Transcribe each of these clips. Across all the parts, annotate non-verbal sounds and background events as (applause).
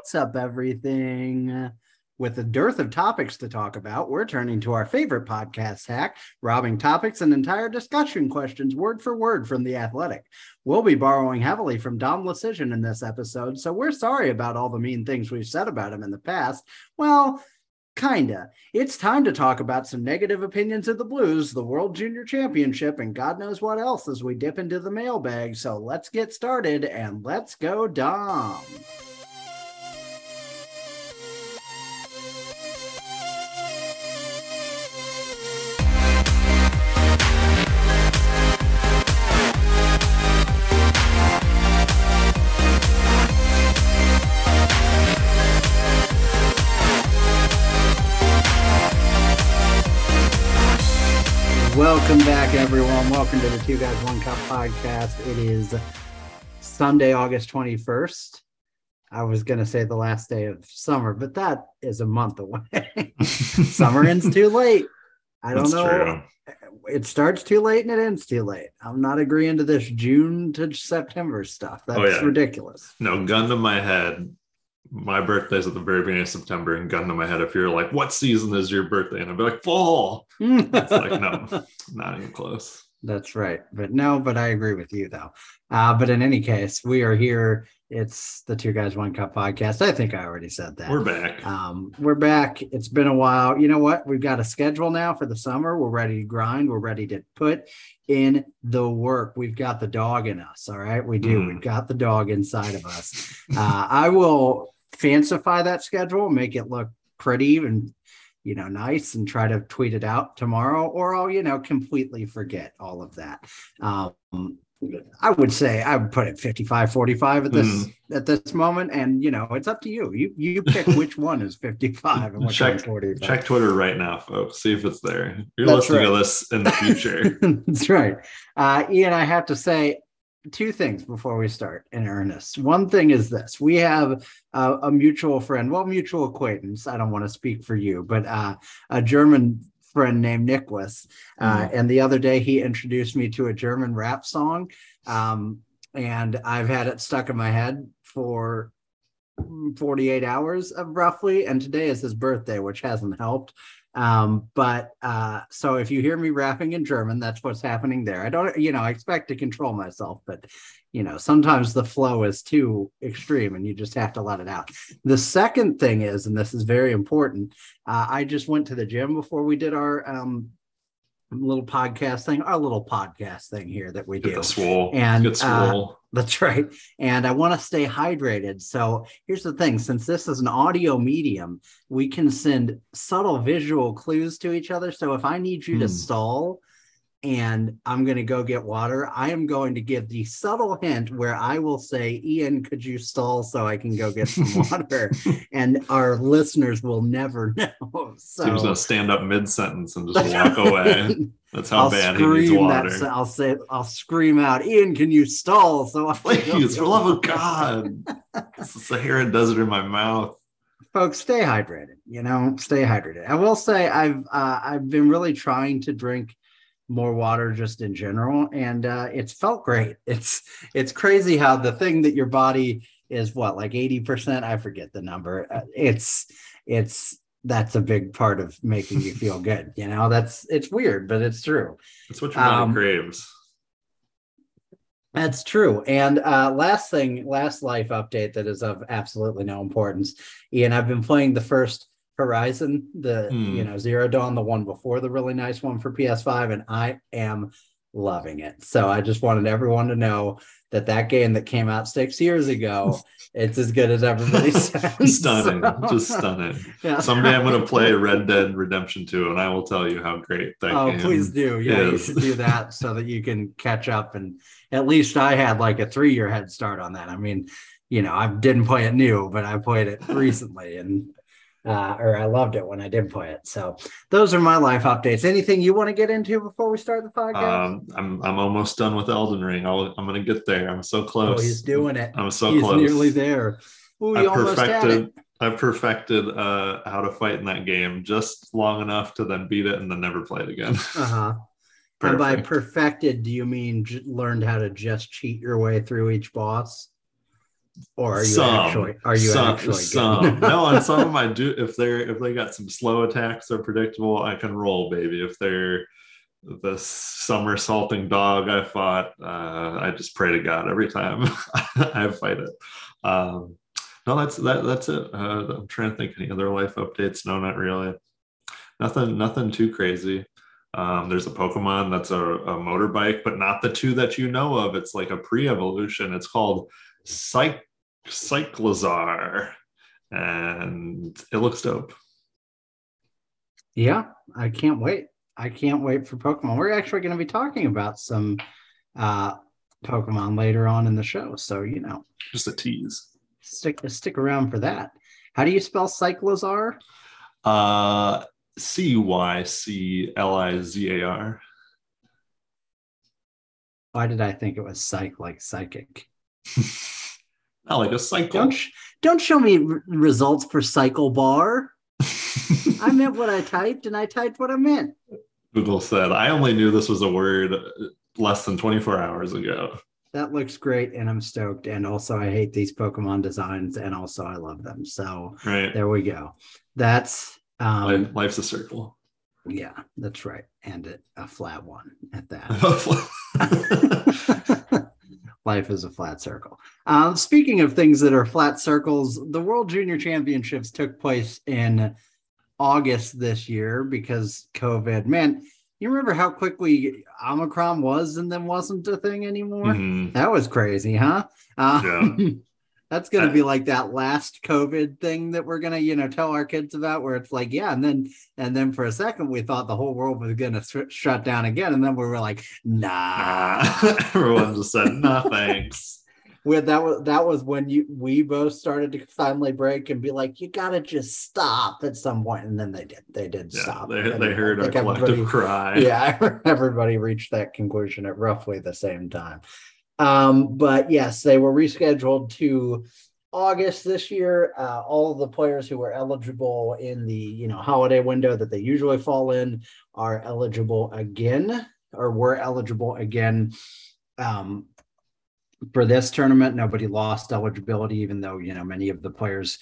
What's up, everything? With a dearth of topics to talk about, we're turning to our favorite podcast hack, robbing topics and entire discussion questions word for word from The Athletic. We'll be borrowing heavily from Dom Luszczyszyn in this episode, so we're sorry about all the mean things we've said about him in the past. Well, kinda. It's time to talk about some negative opinions of the Blues, the World Junior Championship, and God knows what else as we dip into the mailbag. So let's get started and let's go, Dom. Everyone. Welcome to the Two Guys One Cup podcast. It is Sunday, August 21st. I was going to say the last day of summer, but that is a month away. (laughs) summer ends too late. I don't That's know. true. It starts too late and it ends too late. I'm not agreeing to this June to September stuff. That's Oh, yeah. ridiculous. No, gun to my head. My birthday's at the very beginning of September, and gun to my head, if you're like, "What season is your birthday?" and I'd be like, "Fall." It's like, no, (laughs) not even close. That's right. But no, but I agree with you though. Uh, but in any case, we are here. It's the Two Guys One Cup podcast. I think I already said that. We're back. Um, we're back. It's been a while. You know what? We've got a schedule now for the summer. We're ready to grind. We're ready to put in the work. We've got the dog in us. All right. We do. Mm. We've got the dog inside of us. Uh, I will fancify that schedule, make it look pretty and you know nice and try to tweet it out tomorrow or I'll you know completely forget all of that. Um, I would say I would put it 55 45 at this Mm. at this moment and you know it's up to you. You you pick (laughs) which one is 55 and which Check- one's 45. Check Twitter right now, folks. See if it's there. You're That's listening to this in the future. (laughs) That's right. Uh, Ian, I have to say two things before we start in earnest. One thing is this we have uh, a mutual friend, well, mutual acquaintance. I don't want to speak for you, but uh, a German friend named Nicholas. Uh, Mhm. And the other day he introduced me to a German rap song. Um, and I've had it stuck in my head for 48 hours of roughly and today is his birthday which hasn't helped um but uh so if you hear me rapping in german that's what's happening there i don't you know i expect to control myself but you know sometimes the flow is too extreme and you just have to let it out the second thing is and this is very important uh, i just went to the gym before we did our um little podcast thing our little podcast thing here that we Get do the swole. And, Get uh, swole. That's right. And I want to stay hydrated. So here's the thing since this is an audio medium, we can send subtle visual clues to each other. So if I need you to Hmm. stall and I'm going to go get water, I am going to give the subtle hint where I will say, Ian, could you stall so I can go get some water? (laughs) and our listeners will never (laughs) know. So He was gonna stand up mid sentence and just walk (laughs) away. That's how I'll bad he needs water. that. I'll say, I'll scream out, Ian, can you stall? So I Please, for love of. God. It's the Sahara Desert in my mouth. folks stay hydrated you know stay hydrated i will say i've uh, i've been really trying to drink more water just in general and uh, it's felt great (laughs) it's it's crazy how the thing that your body is what like 80% i forget the number uh, it's it's that's a big part of making you feel good you know that's it's weird but it's true That's what your body Um, craves. That's true. And uh, last thing, last life update that is of absolutely no importance. Ian, I've been playing the first Horizon, the Hmm. you know Zero Dawn, the one before the really nice one for PS5, and I am loving it. So I just wanted everyone to know that that game that came out six years ago, (laughs) it's as good as everybody (laughs) says. stunning. So- Just stunning. (laughs) Yeah. Someday I'm going to play Red Dead Redemption 2 and I will tell you how great that Oh, game please do. Yeah, you should do that so that you can catch up. And at least I had like a three year head start on that. I mean, you know, I didn't play it new, but I played it recently and uh, or I loved it when I did play it. So those are my life updates. Anything you want to get into before we start the podcast? Um, I'm I'm almost done with Elden Ring. I'll, I'm going to get there. I'm so oh, close. he's doing it. I'm so he's close. nearly there. Ooh, I've almost had it. perfected. I've perfected uh, how to fight in that game just long enough to then beat it and then never play it again. (laughs) Uh-huh. And by perfected, do you mean j- learned how to just cheat your way through each boss? Or are you some, actually are you some, actually some. (laughs) no, on some of my do if they're if they got some slow attacks they're predictable, I can roll, baby. If they're the somersaulting dog I fought, uh, I just pray to God every time (laughs) I fight it. Um, no, that's that. That's it. Uh, I'm trying to think any other life updates. No, not really. Nothing. Nothing too crazy. Um, there's a Pokemon that's a, a, motorbike, but not the two that you know of. It's like a pre-evolution. It's called Psych Cyclizar, and it looks dope. Yeah, I can't wait. I can't wait for Pokemon. We're actually going to be talking about some uh, Pokemon later on in the show, so you know, just a tease. Stick stick around for that. How do you spell Cyclizar? Uh, C Y C L I Z A R. Why did I think it was psych like psychic? (laughs) Not like a cycle. Don't sh- don't show me r- results for Cycle Bar. (laughs) I meant what I typed, and I typed what I meant. Google said I only knew this was a word less than 24 hours ago. That looks great, and I'm stoked. And also, I hate these Pokemon designs, and also I love them. So right there we go. That's um, Life, life's a circle. Yeah, that's right, and a, a flat one at that. (laughs) Life is a flat circle. Um, speaking of things that are flat circles, the World Junior Championships took place in August this year because COVID. Man, you remember how quickly Omicron was and then wasn't a thing anymore? Mhm. That was crazy, huh? Uh, Yeah. (laughs) That's going to be like that last COVID thing that we're going to, you know, tell our kids about where it's like, yeah. And then, and then for a second, we thought the whole world was going to sh- shut down again. And then we were like, nah. Ah, (laughs) everyone just said no (laughs) thanks. Where that was, that was when you, we both started to finally break and be like, you got to just stop at some point. And then they did, they did Yeah, stop. they, they heard our collective cry. (laughs) yeah, everybody reached that conclusion at roughly the same time. Um, but yes, they were rescheduled to August this year. Uh, all of the players who were eligible in the you know holiday window that they usually fall in are eligible again, or were eligible again. Um, for this tournament, nobody lost eligibility, even though you know many of the players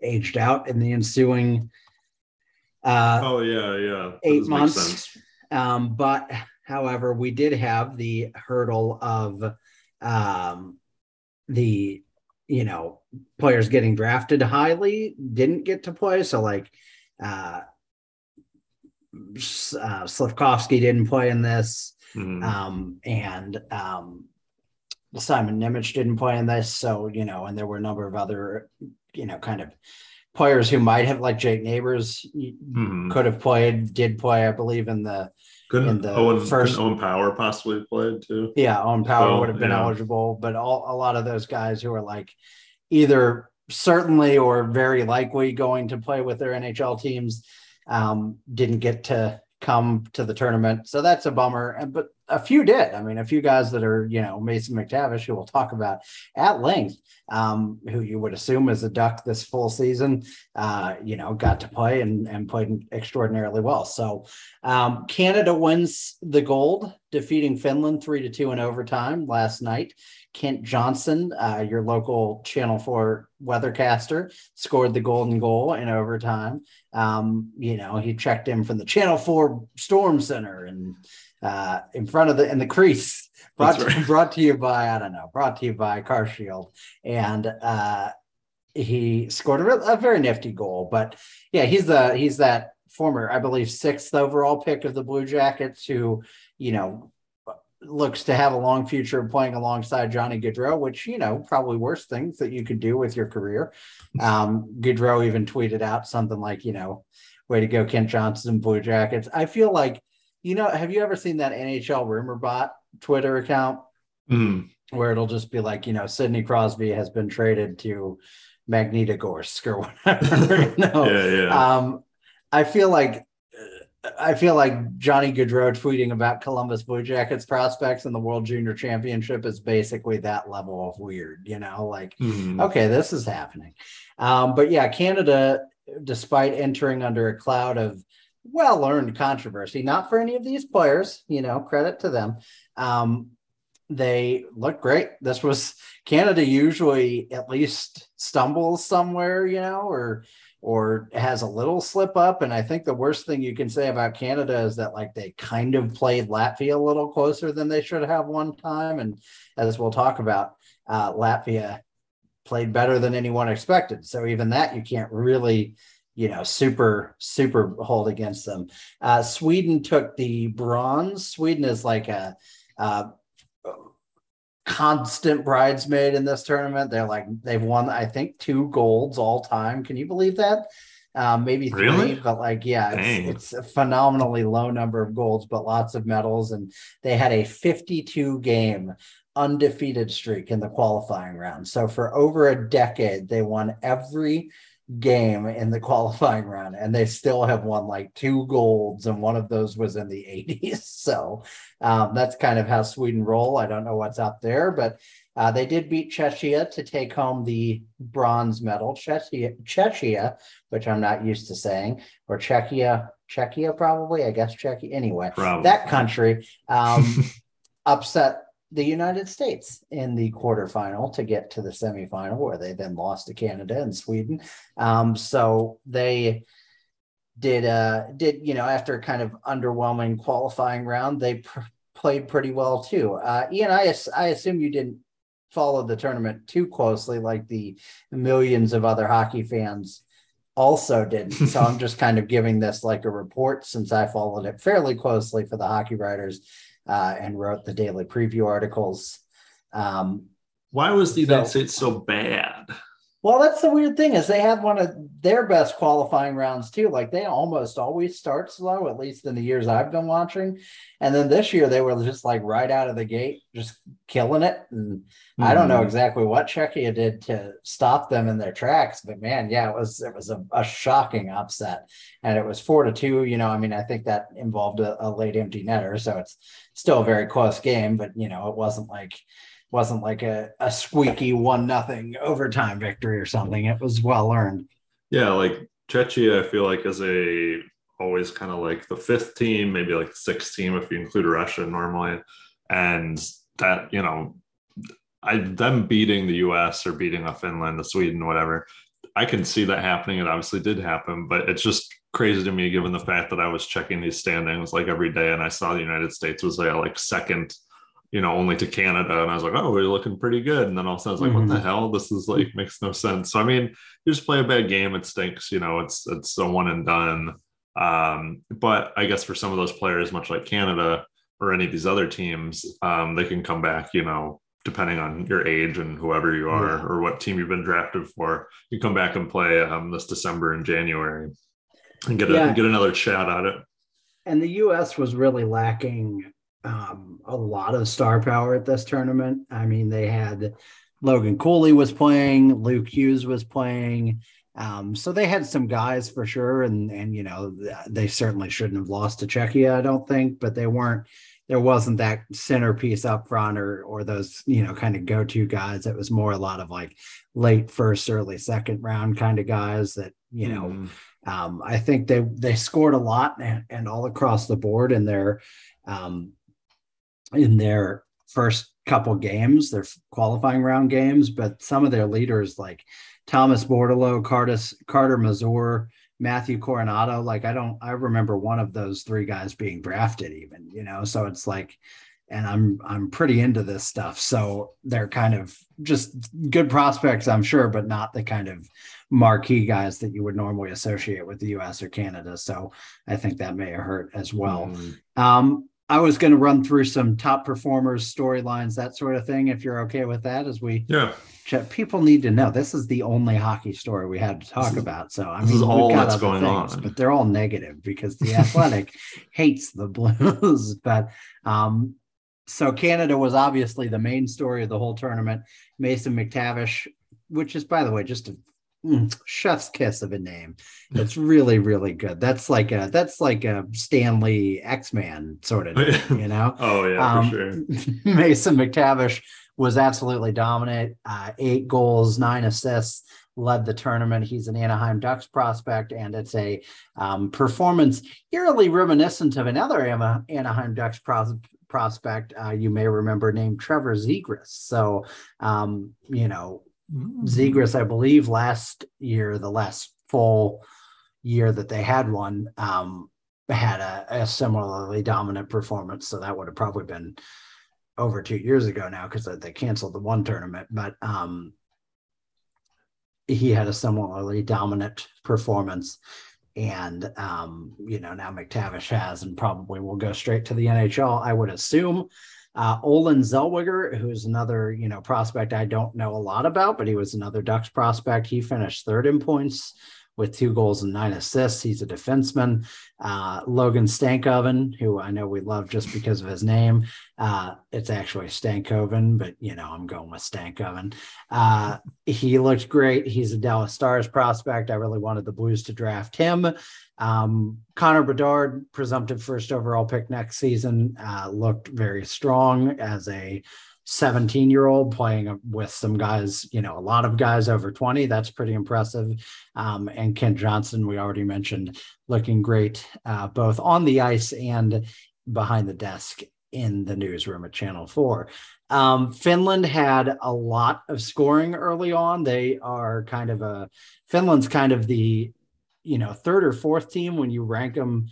aged out in the ensuing uh, Oh yeah, yeah. That eight months. Um, but however, we did have the hurdle of um, the you know players getting drafted highly didn't get to play. So like uh, uh, Slafkovsky didn't play in this, Mhm. um, and um, Simon Nemec didn't play in this. So you know, and there were a number of other you know kind of players who might have like Jake Neighbors Mhm. could have played, did play, I believe, in the Couldn't the Owen, first- couldn't Owen Power possibly played too? yeah, Owen Power So, would have been yeah. eligible, but all a lot of those guys who are like either certainly or very likely going to play with their NHL teams um, didn't get to come to the tournament. So that's a bummer. And but a few did. I mean, a few guys that are, you know, Mason McTavish, who we'll talk about at length, um, who you would assume is a duck this full season, uh, you know, got to play and, and played extraordinarily well. So um, Canada wins the gold, defeating Finland three to two in overtime last night. Kent Johnson, uh, your local Channel 4 weathercaster, scored the golden goal in overtime. Um, you know, he checked in from the Channel 4 Storm Center and uh, in front of the in the crease. Brought That's to, brought to you by I don't know, brought to you by Car Shield, and uh, he scored a, a very nifty goal. But yeah, he's the he's that former, I believe, sixth overall pick of the Blue Jackets who you know looks to have a long future playing alongside Johnny Gaudreau, which you know probably worst things that you could do with your career. Um, Gaudreau even tweeted out something like, you know, way to go, Kent Johnson, Blue Jackets. I feel like, you know, have you ever seen that NHL rumor bot Twitter account Mhm. where it'll just be like, you know, Sidney Crosby has been traded to Magnitogorsk or (laughs) whatever. you (laughs) know? Yeah, yeah. Um, I feel like I feel like Johnny Gaudreau tweeting about Columbus Blue Jackets prospects in the World Junior Championship is basically that level of weird, you know, like Mhm. okay, this is happening. Um, but yeah, Canada, despite entering under a cloud of well earned controversy, not for any of these players, you know, credit to them. Um, they look great. This was Canada usually at least stumbles somewhere, you know, or or has a little slip up. And I think the worst thing you can say about Canada is that like they kind of played Latvia a little closer than they should have one time. And as we'll talk about, uh, Latvia played better than anyone expected. So even that you can't really, you know, super super hold against them. Uh, Sweden took the bronze. Sweden is like a, a constant bridesmaid in this tournament. They're like they've won, I think, two golds all time. Can you believe that? Um, maybe three, really? but like, yeah, it's, it's, a phenomenally low number of golds, but lots of medals. And they had a 52 game undefeated streak in the qualifying round. So for over a decade, they won every game in the (laughs) qualifying round and they still have won like two golds and one of those was in the 80s (laughs) so um, that's kind of how sweden roll. I don't know what's up there but uh, they did beat czechia to take home the bronze medal. Czechia, czechia which i'm not used to saying or czechia czechia probably i guess czechia anyway probably. that country um, (laughs) upset the United States in the quarterfinal to get to the semifinal, where they then lost to Canada and Sweden. Um, so they did uh did you know after kind of underwhelming qualifying round, they pr- played pretty well too. Uh, Ian, I I assume you didn't follow the tournament too closely, like the millions of other hockey fans also didn't. (laughs) So I'm just kind of giving this like a report since I followed it fairly closely for the hockey writers uh, and wrote the daily preview articles. Um, Why was the United so, States so bad? Well, that's the weird thing is they had one of their best qualifying rounds too. Like they almost always start slow, at least in the years I've been watching. And then this year they were just like right out of the gate, just killing it. And mm-hmm. I don't know hmm. exactly what Czechia did to stop them in their tracks, but man, yeah, it was it was a, a shocking upset. And it was four to two. You know, I mean, I think that involved a, a late empty netter, so it's still a very close game, but you know, it wasn't like wasn't like a, a squeaky one nothing overtime victory or something. It was well earned. Yeah, like Czechia, I feel like is a always kind of like the fifth team, maybe like sixth team if you include Russia normally. And that, you know, I them beating the US or beating a Finland, the Sweden, whatever. I can see that happening. It obviously did happen, but it's just crazy to me given the fact that I was checking these standings like every day and I saw the United States was like second you know, only to Canada. And I was like, oh, we're looking pretty good. And then all of a sudden I was like, mm-hmm. what the mm-hmm. hell? This is like makes no sense. So I mean, you just play a bad game, it stinks, you know, it's it's a one and done. Um, but I guess for some of those players, much like Canada or any of these other teams, um, they can come back, you know, depending on your age and whoever you are yeah. or what team you've been drafted for. You come back and play um, this December and January and get a, get another shot at it. And the U.S. was really lacking um, a lot of star power at this tournament. I mean, they had Logan Cooley was playing, Luke Hughes was playing. Um, so they had some guys for sure, and and you know they certainly shouldn't have lost to Czechia, I don't think, but they weren't. There wasn't that centerpiece up front, or or those you know kind of go to guys. It was more a lot of like late first, early second round kind of guys that you know. Mm. Um, I think they they scored a lot and, and all across the board, and they're um, in their first couple games, their qualifying round games, but some of their leaders like Thomas Bordeleau, Carter, Carter Mazur, Matthew Coronato, like I don't, I remember one of those three guys being drafted even, you know, so it's like, and I'm, I'm pretty into this stuff. So they're kind of just good prospects, I'm sure, but not the kind of marquee guys that you would normally associate with the US or Canada. So I think that may have hurt as well. Mm. Um, I was going to run through some top performers, storylines, that sort of thing. If you're okay with that, as we yeah, chat, people need to know this is the only hockey story we had to talk is, about. So I mean, this is all that's going things, on, but they're all negative because the Athletic (laughs) hates the Blues. (laughs) But um, so Canada was obviously the main story of the whole tournament. Mason McTavish, which is by the way just a mm, chef's kiss of a name. It's really, really good. That's like a that's like a Stanley X Man sort of, name, (laughs) you know. oh yeah, um, for sure. (laughs) Mason McTavish was absolutely dominant. Uh, eight goals, nine assists, led the tournament. He's an Anaheim Ducks prospect, and it's a um, performance eerily reminiscent of another Anaheim Ducks pros- prospect uh, you may remember named Trevor Zegras. So, um, you know. Zegras, I believe last year, the last full year that they had one, um, had a, a similarly dominant performance. So that would have probably been over two years ago now because they canceled the one tournament. But um, he had a similarly dominant performance. And, um, you know, now McTavish has and probably will go straight to the NHL, I would assume. Uh, Olen Zellweger, who's another, you know, prospect I don't know a lot about, but he was another Ducks prospect. He finished third in points with two goals and nine assists. He's a defenseman. Uh, Logan Stankoven, who I know we love just because of his name. Uh, it's actually Stankoven, but you know, I'm going with Stankoven. Uh, he looked great. He's a Dallas Stars prospect. I really wanted the Blues to draft him. Um, Connor Bedard, presumptive first overall pick next season, uh, looked very strong as a 17 year old playing with some guys, you know, a lot of guys over 20. That's pretty impressive. Um, and Kent Johnson, we already mentioned, looking great uh, both on the ice and behind the desk in the newsroom at Channel 4. Um, Finland had a lot of scoring early on. They are kind of a, Finland's kind of the, you know, third or fourth team when you rank them.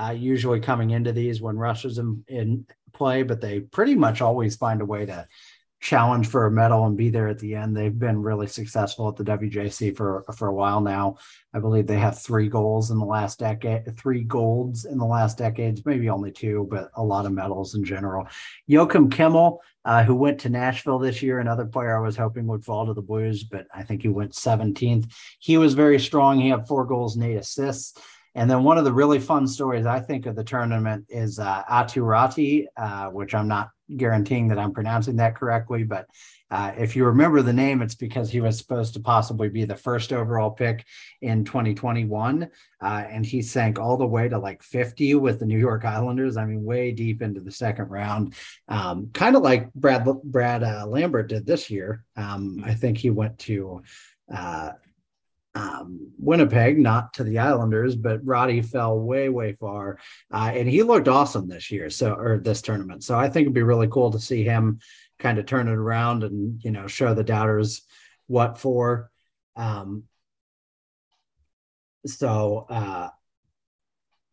Uh, usually coming into these when Russia's in, in play, but they pretty much always find a way to challenge for a medal and be there at the end. They've been really successful at the WJC for for a while now. I believe they have three goals in the last decade, three golds in the last decades, maybe only two, but a lot of medals in general. Joakim Kemell, uh, who went to Nashville this year, another player I was hoping would fall to the Blues, but I think he went 17th. He was very strong. He had four goals and eight assists. And then one of the really fun stories I think of the tournament is uh, Aatu Raty, uh, which I'm not guaranteeing that I'm pronouncing that correctly, but uh, if you remember the name, it's because he was supposed to possibly be the first overall pick in 2021, uh, and he sank all the way to like 50 with the New York Islanders. I mean, way deep into the second round, um, kind of like Brad Brad uh, Lambert did this year. Um, I think he went to uh, um, Winnipeg, not to the Islanders, but Raty fell way, way far, uh, and he looked awesome this year. So, or this tournament. So, I think it'd be really cool to see him kind of turn it around and you know show the doubters what for. Um, so, uh,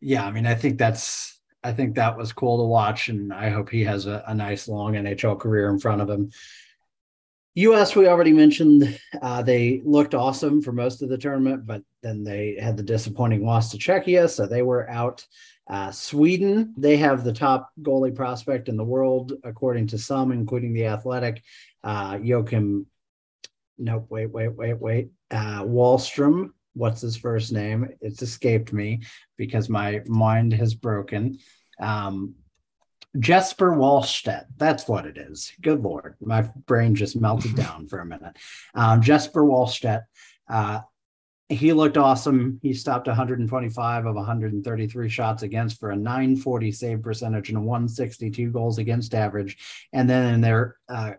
yeah, I mean, I think that's I think that was cool to watch, and I hope he has a, a nice long NHL career in front of him. US, we already mentioned, uh, they looked awesome for most of the tournament, but then they had the disappointing loss to Czechia, so they were out. Uh, Sweden, they have the top goalie prospect in the world, according to some, including the Athletic. Uh, Joachim, nope, wait, wait, wait, wait. Uh, Wallstrom, what's his first name? It's escaped me because my mind has broken. Um, Jesper Wallstedt. That's what it is. Good Lord. My brain just melted (laughs) down for a minute. Um, Jesper Wallstedt. Uh, he looked awesome. He stopped 125 of 133 shots against for a 940 save percentage and a 162 goals against average. And then in their uh,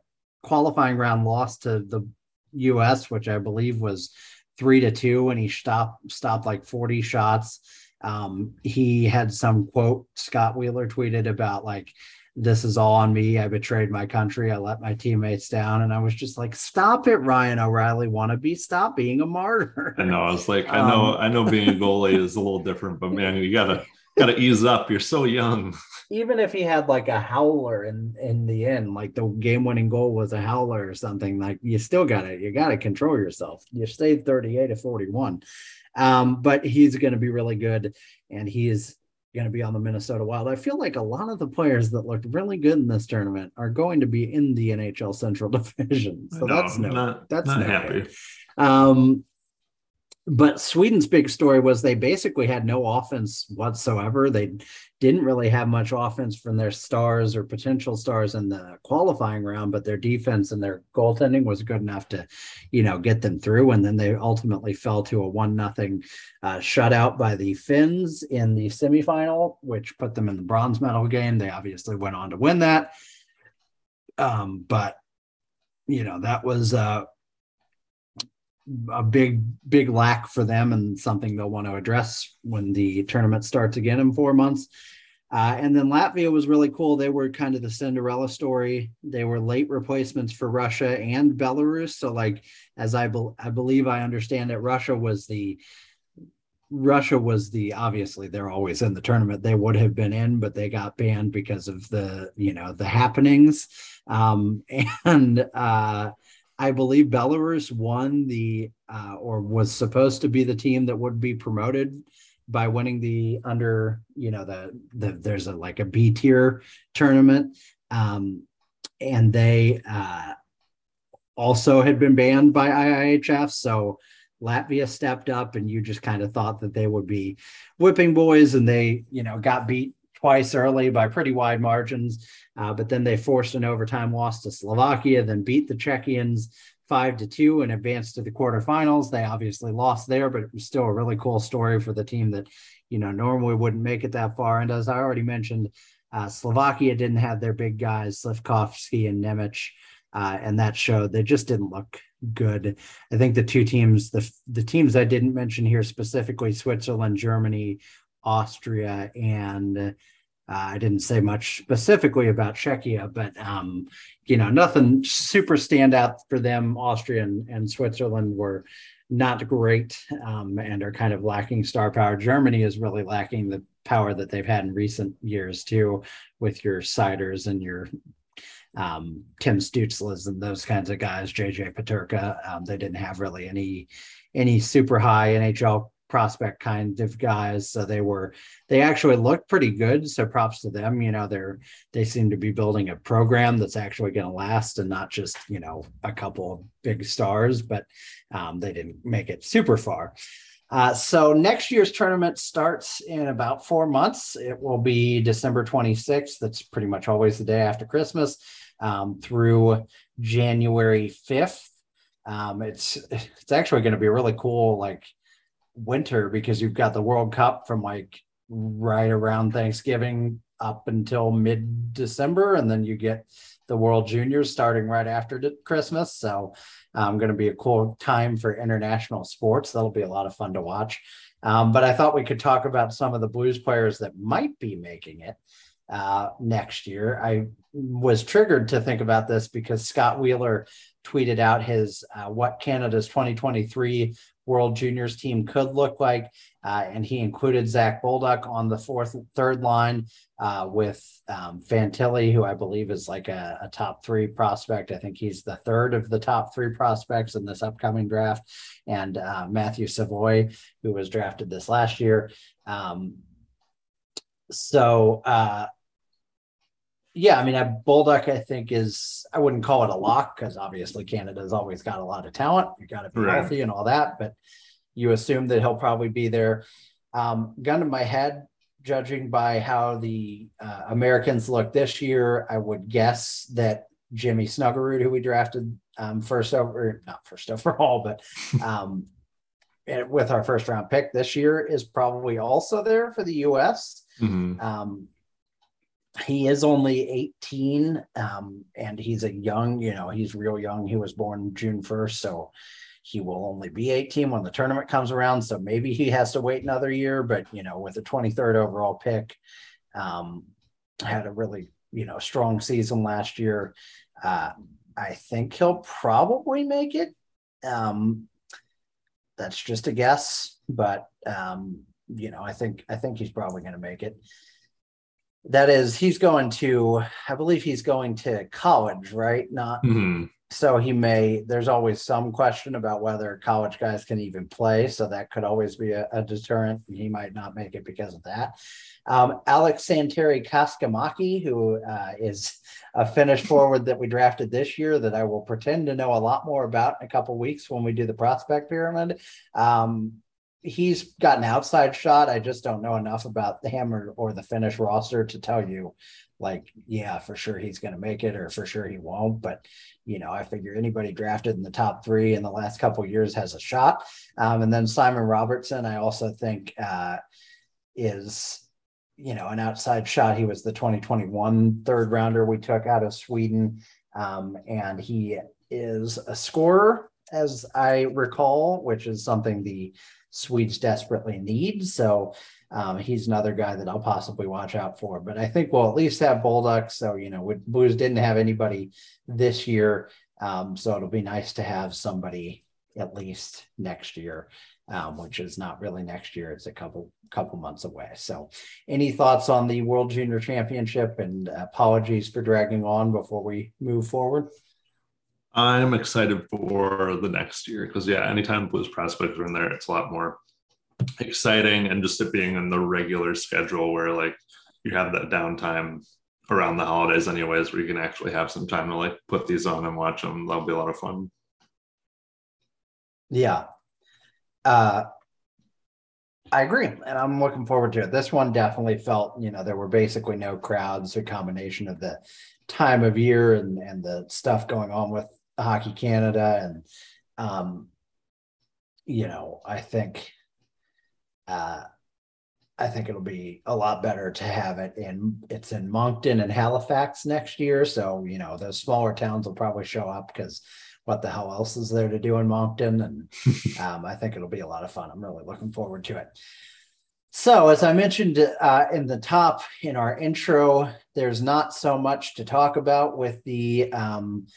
qualifying round loss to the US, which I believe was three to two, and he stopped stopped like 40 shots. Um, he had some quote Scott Wheeler tweeted about like, this is all on me. I betrayed my country. I let my teammates down. And I was just like, stop it, Ryan O'Reilly wannabe. Stop being a martyr. I know. I was like, I know, um, I know being a goalie (laughs) is a little different, but man, you gotta gotta ease up. You're so young. Even if he had like a howler in in the end, like the game winning goal was a howler or something, like you still gotta you gotta control yourself. You stayed 38 to 41. Um, but he's going to be really good, and he is going to be on the Minnesota Wild. I feel like a lot of the players that looked really good in this tournament are going to be in the NHL Central (laughs) Division. So no, that's no, not, that's not no happy. Um, but Sweden's big story was they basically had no offense whatsoever. They didn't really have much offense from their stars or potential stars in the qualifying round, but their defense and their goaltending was good enough to, you know, get them through. And then they ultimately fell to a one nothing uh, shutout by the Finns in the semifinal, which put them in the bronze medal game. They obviously went on to win that. Um, but you know that was uh, a big big lack for them and something they'll want to address when the tournament starts again in four months Uh, and then Latvia was really cool. They were kind of the Cinderella story. They were late replacements for Russia and Belarus. So, like, as I, be- I believe I understand it, Russia was the Russia was the obviously they're always in the tournament. They would have been in, but they got banned because of the you know the happenings. Um, (laughs) and uh, I believe Belarus won the uh, or was supposed to be the team that would be promoted by winning the under you know the, the there's a like a B tier tournament. Um, and they uh, also had been banned by IIHF. So Latvia stepped up and you just kind of thought that they would be whipping boys and they, you know, got beat twice early by pretty wide margins. Uh, but then they forced an overtime loss to Slovakia, then beat the Czechians five to two and advanced to the quarterfinals. They obviously lost there, but it was still a really cool story for the team that, you know, normally wouldn't make it that far. And as I already mentioned, uh, Slovakia didn't have their big guys, Slifkovsky and Nemec, uh, and that showed they just didn't look good. I think the two teams, the the teams I didn't mention here specifically, Switzerland, Germany, Austria, and uh, I didn't say much specifically about Czechia, but um, you know, nothing super standout for them. Austria and, and Switzerland were not great um, and are kind of lacking star power. Germany is really lacking the power that they've had in recent years too, with your Seiders and your um, Tim Stützles and those kinds of guys, JJ Peterka. Um, they didn't have really any any super high NHL prospect kind of guys. So they were they actually looked pretty good. So props to them. You know, they're they seem to be building a program that's actually going to last and not just, you know, a couple of big stars, but um, they didn't make it super far. Uh, so next year's tournament starts in about four months. It will be December 26th. That's pretty much always the day after Christmas um, through January 5th. Um, it's it's actually going to be really cool like winter because you've got the World Cup from like right around Thanksgiving up until mid December, and then you get the World Juniors starting right after Christmas. So, um, going to be a cool time for international sports. That'll be a lot of fun to watch. Um, but I thought we could talk about some of the Blues players that might be making it uh, next year. I was triggered to think about this because Scott Wheeler tweeted out his uh, what Canada's 2023 World Juniors team could look like, uh, and he included Zach Bolduc on the fourth, third line uh, with um, Fantilli, who I believe is like a, a, top three prospect. I think he's the third of the top three prospects in this upcoming draft, and uh, Matthew Savoie, who was drafted this last year. Um, so uh, yeah, I mean, a Bolduc, I think, is I wouldn't call it a lock because obviously Canada's always got a lot of talent. You got to be right. healthy and all that, but you assume that he'll probably be there. Um, gun to my head, judging by how the uh, Americans look this year, I would guess that Jimmy Snuggerud, who we drafted um, first over, not first (laughs) overall, but um, with our first round pick this year, is probably also there for the U.S. Mm-hmm. Um, he is only 18 um, and he's a young you know he's real young. He was born june 1st so he will only be 18 when the tournament comes around. So maybe he has to wait another year but you know with a 23rd overall pick um, had a really you know strong season last year. Uh, i think he'll probably make it. Um, that's just a guess but um, you know i think i think he's probably going to make it that is, he's going to, I believe he's going to college, right? Not mm-hmm. so he may. There's always some question about whether college guys can even play, so that could always be a, a deterrent. He might not make it because of that. Um, Aleksanteri Kaskimaki, who uh, is a Finnish (laughs) forward that we drafted this year, that I will pretend to know a lot more about in a couple weeks when we do the prospect pyramid. Um, he's got an outside shot. I just don't know enough about the hammer or the Finnish roster to tell you, like, yeah, for sure he's going to make it or for sure he won't. But, you know, I figure anybody drafted in the top three in the last couple years has a shot. Um, and then Simon Robertson, I also think uh, is, you know, an outside shot. He was the 2021 third rounder we took out of Sweden. Um, and he is a scorer as I recall, which is something the Swedes desperately need. So Um, he's another guy that I'll possibly watch out for. But I think we'll at least have Bolduc. So you know, Blues didn't have anybody this year, um, so it'll be nice to have somebody at least next year. Um, which is not really next year; it's a couple couple months away. So, any thoughts on the World Junior Championship? And apologies for dragging on before we move forward. I'm excited for the next year because yeah, anytime Blues prospects are in there, it's a lot more exciting and just it being in the regular schedule where like you have that downtime around the holidays anyways where you can actually have some time to like put these on and watch them that'll be a lot of fun. Yeah. Uh I agree, and I'm looking forward to it. This one definitely felt, you know, there were basically no crowds, a combination of the time of year and and the stuff going on with Hockey Canada, and um, you know, I think, uh, I think it'll be a lot better to have it in. It's in Moncton and Halifax next year, so you know those smaller towns will probably show up because what the hell else is there to do in Moncton? And (laughs) um, I think it'll be a lot of fun. I'm really looking forward to it. So, as I mentioned uh, in the top in our intro, there's not so much to talk about with the um,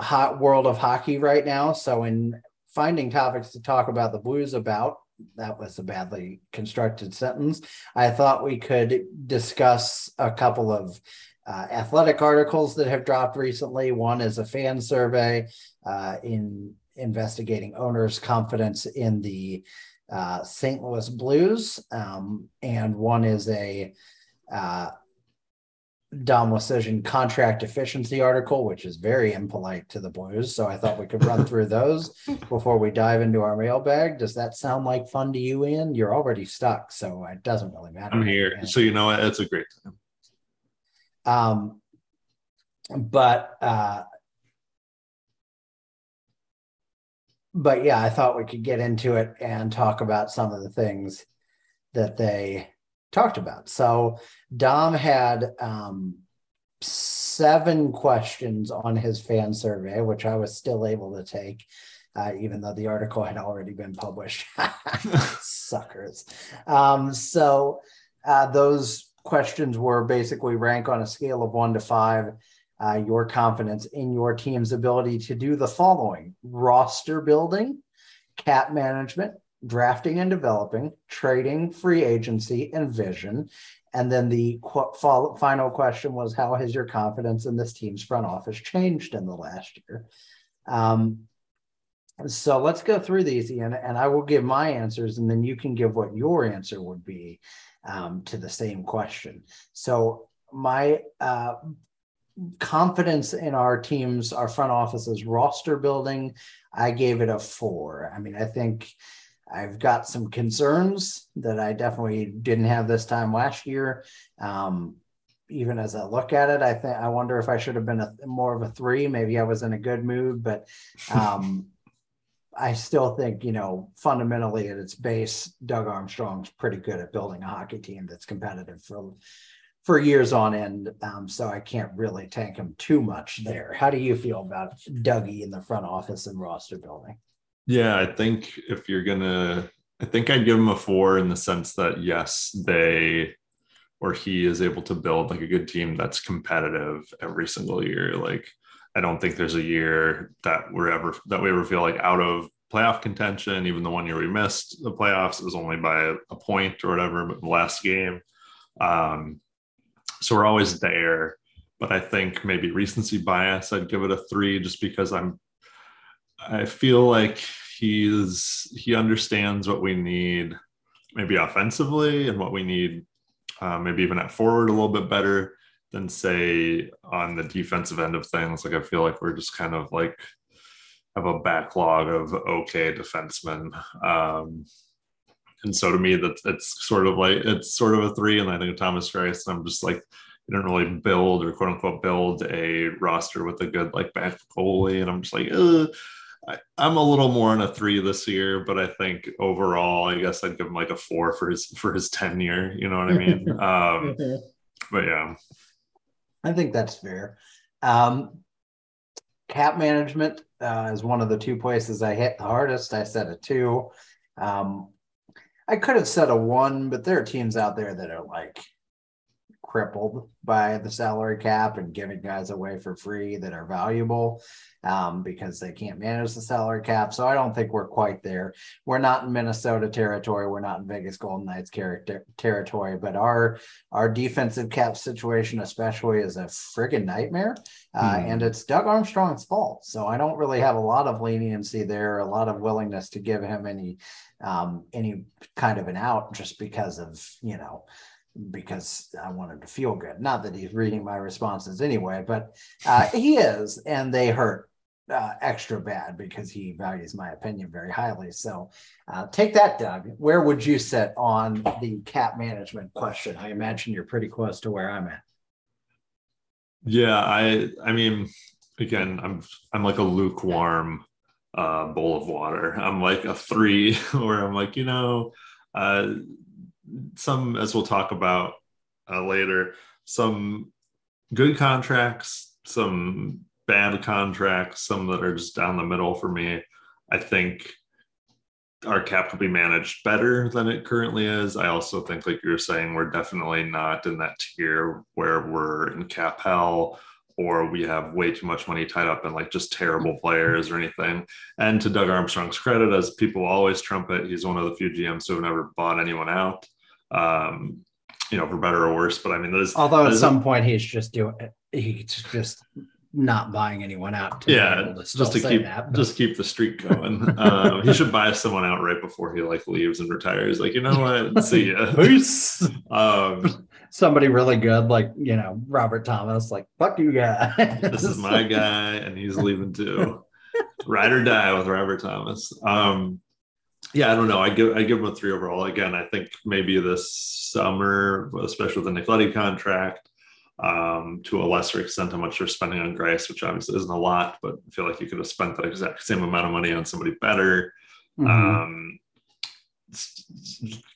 hot world of hockey right now. So, in finding topics to talk about the Blues about, that was a badly constructed sentence. I thought we could discuss a couple of uh, athletic articles that have dropped recently. One is a fan survey uh, in investigating owners' confidence in the uh, St. Louis Blues, um, and one is a Dom Luszczyszyn contract efficiency article, which is very impolite to the Blues. So I thought we could run through those (laughs) before we dive into our mailbag. Does that sound like fun to you, Ian? You're already stuck, so it doesn't really matter. I'm here. So you know what? It's a great time. Um, but uh, but yeah, I thought we could get into it and talk about some of the things that they talked about. So Dom had um, seven questions on his fan survey, which I was still able to take, uh, even though the article had already been published. (laughs) Suckers. Um, so uh, those questions were basically rank on a scale of one to five. Uh, your confidence in your team's ability to do the following roster building, cap management, drafting and developing, trading, free agency, and vision. And then the qu- follow- final question was How has your confidence in this team's front office changed in the last year? Um, so let's go through these, Ian, and I will give my answers, and then you can give what your answer would be um, to the same question. So my uh, confidence in our teams, our front office's roster building, I gave it a four. I mean, I think I've got some concerns that I definitely didn't have this time last year. Um, even as I look at it, I think I wonder if I should have been a more of a three. Maybe I was in a good mood, but um, I still think you know fundamentally at its base, Doug Armstrong's pretty good at building a hockey team that's competitive for for years on end. Um, so I can't really tank him too much there. How do you feel about Dougie in the front office and roster building? Yeah, I think if you're gonna, I think I'd give him a four in the sense that yes, they or he is able to build like a good team that's competitive every single year. Like I don't think there's a year that we're ever that we ever feel like out of playoff contention. Even the one year we missed the playoffs, was only by a point or whatever, but the last game. Um, so we're always there. But I think maybe recency bias, I'd give it a three just because I'm I feel like he's he understands what we need, maybe offensively, and what we need, uh, maybe even at forward a little bit better than say on the defensive end of things. Like I feel like we're just kind of like have a backlog of okay defensemen. Um, and so to me, that it's sort of like it's sort of a three. And I think of Thomas Greiss, I'm just like you don't really build or quote unquote build a roster with a good like back goalie. And I'm just like, Ugh I, am a little more on a three this year, but I think overall, I guess I'd give him like a four for his for his tenure. You know what I mean? (laughs) um, but yeah, I think that's fair. Um, cap management uh, is one of the two places I hit the hardest. I said a two. Um, I could have said a one, but there are teams out there that are like crippled by the salary cap and giving guys away for free that are valuable um, because they can't manage the salary cap. So I don't think we're quite there. We're not in Minnesota territory. We're not in Vegas Golden Knights character territory, but our our defensive cap situation, especially, is a friggin' nightmare. Uh, mm. And it's Doug Armstrong's fault. So I don't really have a lot of leniency there, a lot of willingness to give him any um, any kind of an out just because of you know because I wanted to feel good. Not that he's reading my responses anyway, but uh, he is, and they hurt uh, extra bad because he values my opinion very highly. So uh, take that, Doug. Where would you sit on the cap management question? I imagine you're pretty close to where I'm at. Yeah, I I mean, again, I'm I'm like a lukewarm uh, bowl of water. I'm like a three, (laughs) where I'm like, you know, uh, some as we'll talk about uh, later, some good contracts, some bad contracts, some that are just down the middle for me. I think our cap could be managed better than it currently is. I also think, like you're saying, we're definitely not in that tier where we're in cap hell or we have way too much money tied up in like just terrible players or anything. And to Doug Armstrong's credit, as people always trumpet, he's one of the few GMs who have never bought anyone out um, you know, for better or worse. But I mean, there's although at some point he's just doing he's just not buying anyone out. yeah, to just to keep that, just keep the streak going. um, (laughs) he should buy someone out right before he like leaves and retires. Like, you know what? (laughs) See ya. Peace. Um, Somebody really good, like you know Robert Thomas. Like, fuck you, guy. this is my guy, and he's leaving too. (laughs) Ride or die with Robert Thomas. Um, yeah, I don't know. I give I give him a three overall. Again, I think maybe this summer, especially with the Nick Leddy contract, um, to a lesser extent, how much they're spending on Greiss, which obviously isn't a lot, but I feel like you could have spent that exact same amount of money on somebody better. Mm-hmm. Um,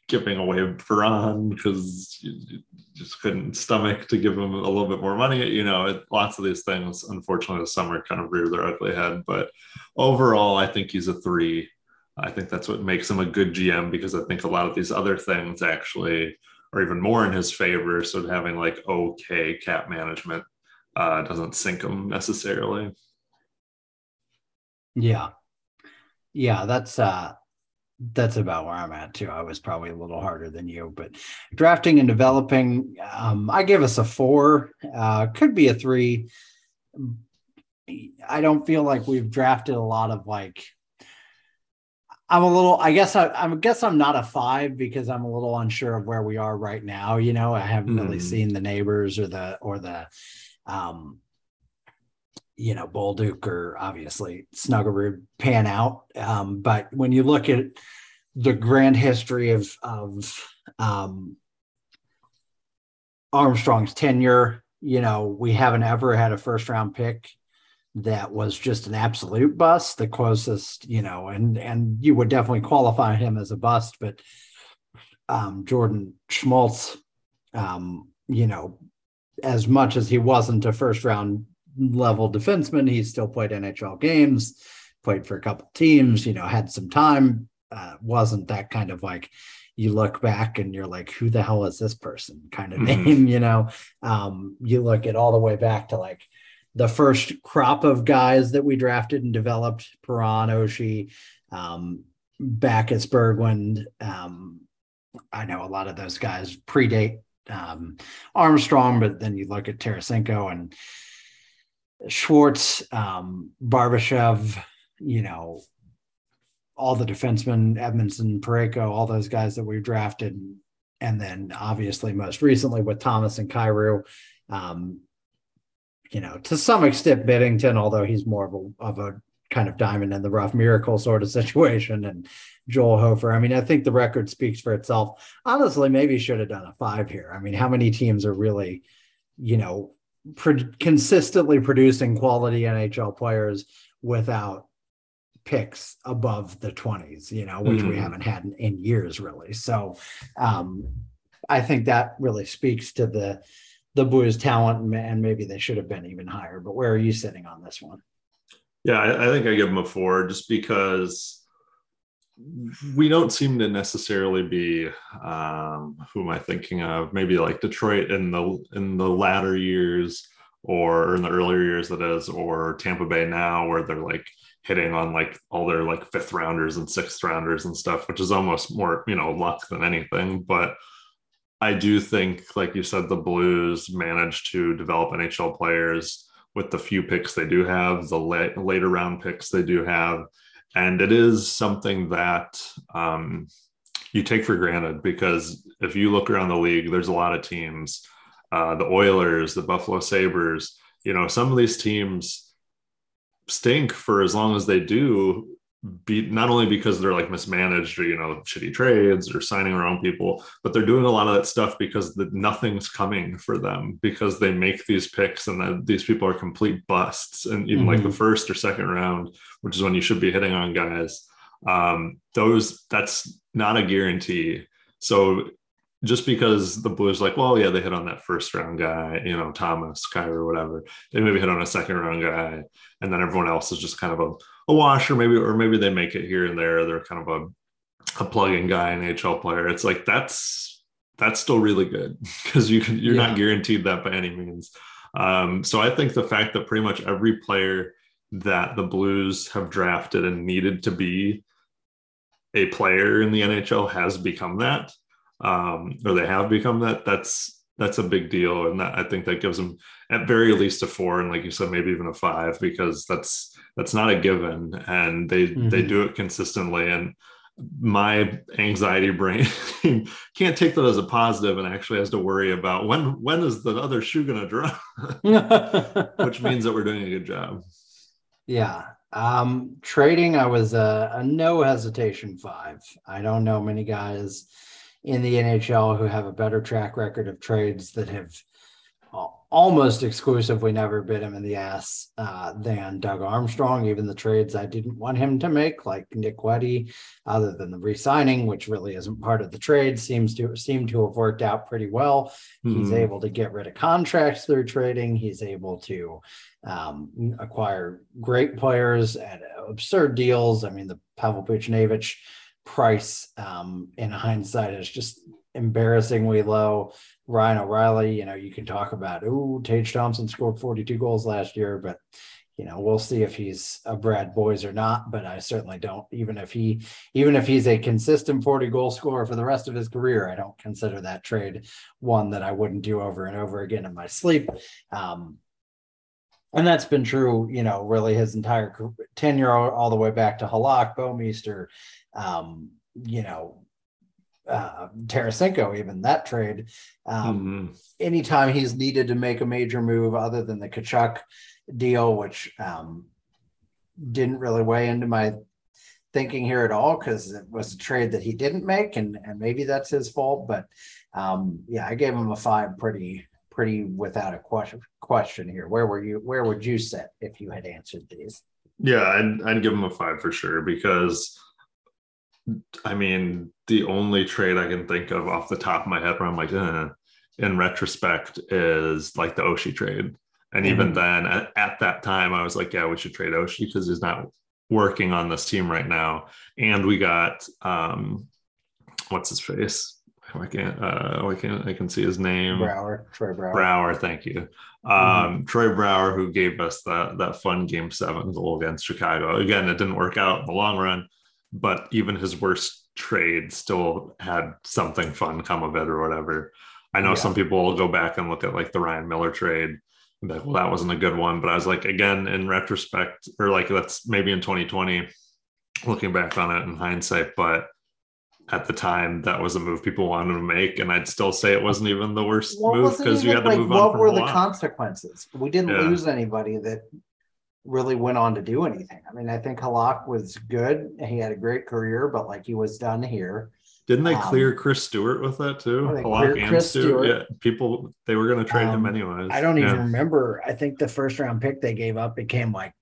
giving away Perron because you just couldn't stomach to give him a little bit more money. You know, it, lots of these things, unfortunately, the summer kind of rear their ugly head. But overall, I think he's a three. I think that's what makes him a good GM because I think a lot of these other things actually are even more in his favor. So having like okay cap management uh, doesn't sink him necessarily. Yeah, yeah, that's uh, that's about where I'm at too. I was probably a little harder than you, but drafting and developing, um, I give us a four. Uh, could be a three. I don't feel like we've drafted a lot of like I'm a little, I guess I, I guess I'm not a five because I'm a little unsure of where we are right now. You know, I haven't mm. really hmm. seen the Neighbours or the, or the, um, you know, Bolduc or obviously Snuggerud pan out. Um, but when you look at the grand history of, of, um, Armstrong's tenure, you know, we haven't ever had a first round pick that was just an absolute bust, the closest, you know, and and you would definitely qualify him as a bust, but um, Jordan Schmaltz, um, you know, as much as he wasn't a first round level defenseman, he still played NHL games, played for a couple teams, you know, had some time. Uh, wasn't that kind of like you look back and you're like, who the hell is this person kind of mm-hmm. name, (laughs) you know? Um, you look at all the way back to like the first crop of guys that we drafted and developed, Perron, Oshie, um, Backes, Berglund. Um, I know a lot of those guys predate um, Armstrong, but then you look at Tarasenko and Schwartz, um, Barbashev, you know, all the defensemen, Edmundson, Parayko, all those guys that we've drafted. And then obviously most recently with Thomas and Kyrou, um, you know, to some extent Binnington, although he's more of a of a kind of diamond in the rough miracle sort of (laughs) situation and Joel Hofer. I mean, I think the record speaks for itself. Honestly, maybe should have done a five here. I mean, how many teams are really, you know, pro- consistently producing quality NHL players without picks above the 20s, you know, which mm. we mm-hmm. haven't had in, in years really. So um, I think that really speaks to the the Blues talent, and maybe they should have been even higher. But where are you sitting on this one? Yeah, I, I think I give them a four just because we don't seem to necessarily be um, who am I thinking of? Maybe like Detroit in the in the latter years or in the earlier years that is, or Tampa Bay now, where they're like hitting on like all their like fifth rounders and sixth rounders and stuff, which is almost more you know luck than anything. But I do think, like you said, the Blues managed to develop NHL players with the few picks they do have, the later round picks they do have. And it is something that um, you take for granted because if you look around the league, there's a lot of teams, uh, the Oilers, the Buffalo Sabres, you know, some of these teams stink for as long as they do be not only because they're like mismanaged or you know shitty trades or signing around people but they're doing a lot of that stuff because the, nothing's coming for them because they make these picks and that these people are complete busts and even mm-hmm. like the mm-hmm. first or second round which is when you should be hitting on guys um those that's not a guarantee so just because the Blues like, well, yeah, they hit on that first round guy, you know, Thomas, Kyrou, whatever. They maybe hit on a second round guy, and then everyone else is just kind of a a wash, or maybe or maybe they make it here and there. They're kind of a a plug-in guy, an HL player. It's like that's that's still really good (laughs) because you can you're yeah. not guaranteed that by any means. Um, so I think the fact that pretty much every player that the Blues have drafted and needed to be a player in the NHL has become that, um, or they have become that. That's that's a big deal, and that, I think that gives them at very least a four, and like you said, maybe even a five, because that's that's not a given, and they mm-hmm. they do it consistently. And my anxiety brain (laughs) can't take that as a positive and actually has to worry about when when is the other shoe going to drop, (laughs) which means that we're doing a good job. Yeah. Um, trading, I was a, a no hesitation five. I don't know many guys in the NHL who have a better track record of trades that have almost exclusively never bit him in the ass uh, than Doug Armstrong. Even the trades I didn't want him to make, like Nick Leddy, other than the re-signing, which really isn't part of the trade, seems to seem to have worked out pretty well. Mm-hmm. He's able to get rid of contracts through trading. He's able to um, acquire great players at absurd deals. I mean, the Pavel Buchnevich price um, in hindsight is just embarrassingly low. Ryan O'Reilly, you know, you can talk about, oh, Tage Thompson scored 42 goals last year, but you know, we'll see if he's a Brad Boyes or not. But I certainly don't. Even if he, even if he's a consistent 40 goal scorer for the rest of his career, I don't consider that trade one that I wouldn't do over and over again in my sleep. Um, and that's been true, you know, really his entire tenure all the way back to Halak, Bouwmeester, um, you know, uh, Tarasenko, even that trade. Um, mm-hmm. Anytime he's needed to make a major move other than the Tkachuk deal, which um, didn't really weigh into my thinking here at all because it was a trade that he didn't make, and and maybe that's his fault. But um, yeah, I gave him a five, pretty pretty without a question question here. Where were you? Where would you sit if you had answered these? Yeah, I'd, I'd give him a five for sure because I mean, the only trade I can think of off the top of my head where I'm like, eh, in retrospect, is like the Oshie trade. And mm-hmm. even then, at, at, that time, I was like, yeah, we should trade Oshie because he's not working on this team right now. And we got, um, what's his face? I can't, uh, I can't, I can see his name. Brouwer, Troy Brower. Brouwer, thank you. Um, mm-hmm. Troy Brouwer, who gave us that that fun game seven goal against Chicago. Again, it didn't work out in the long run, but even his worst trade still had something fun come of it or whatever. I know yeah. some people will go back and look at like the Ryan Miller trade and be like, well, that wasn't a good one. But I was like, again, in retrospect, or like that's maybe in 2020, looking back on it in hindsight, but at the time that was a move people wanted to make and i'd still say it wasn't even the worst what move because you had to like, move on what were the consequences we didn't yeah. lose anybody that really went on to do anything. I mean, I think Halak was good. He had a great career, but like he was done here. Didn't they clear um, Chris Stewart with that too? Halak and Chris Stewart. Stewart. Yeah, people they were going to trade um, him anyways. I don't even remember. I think the first round pick they gave up became like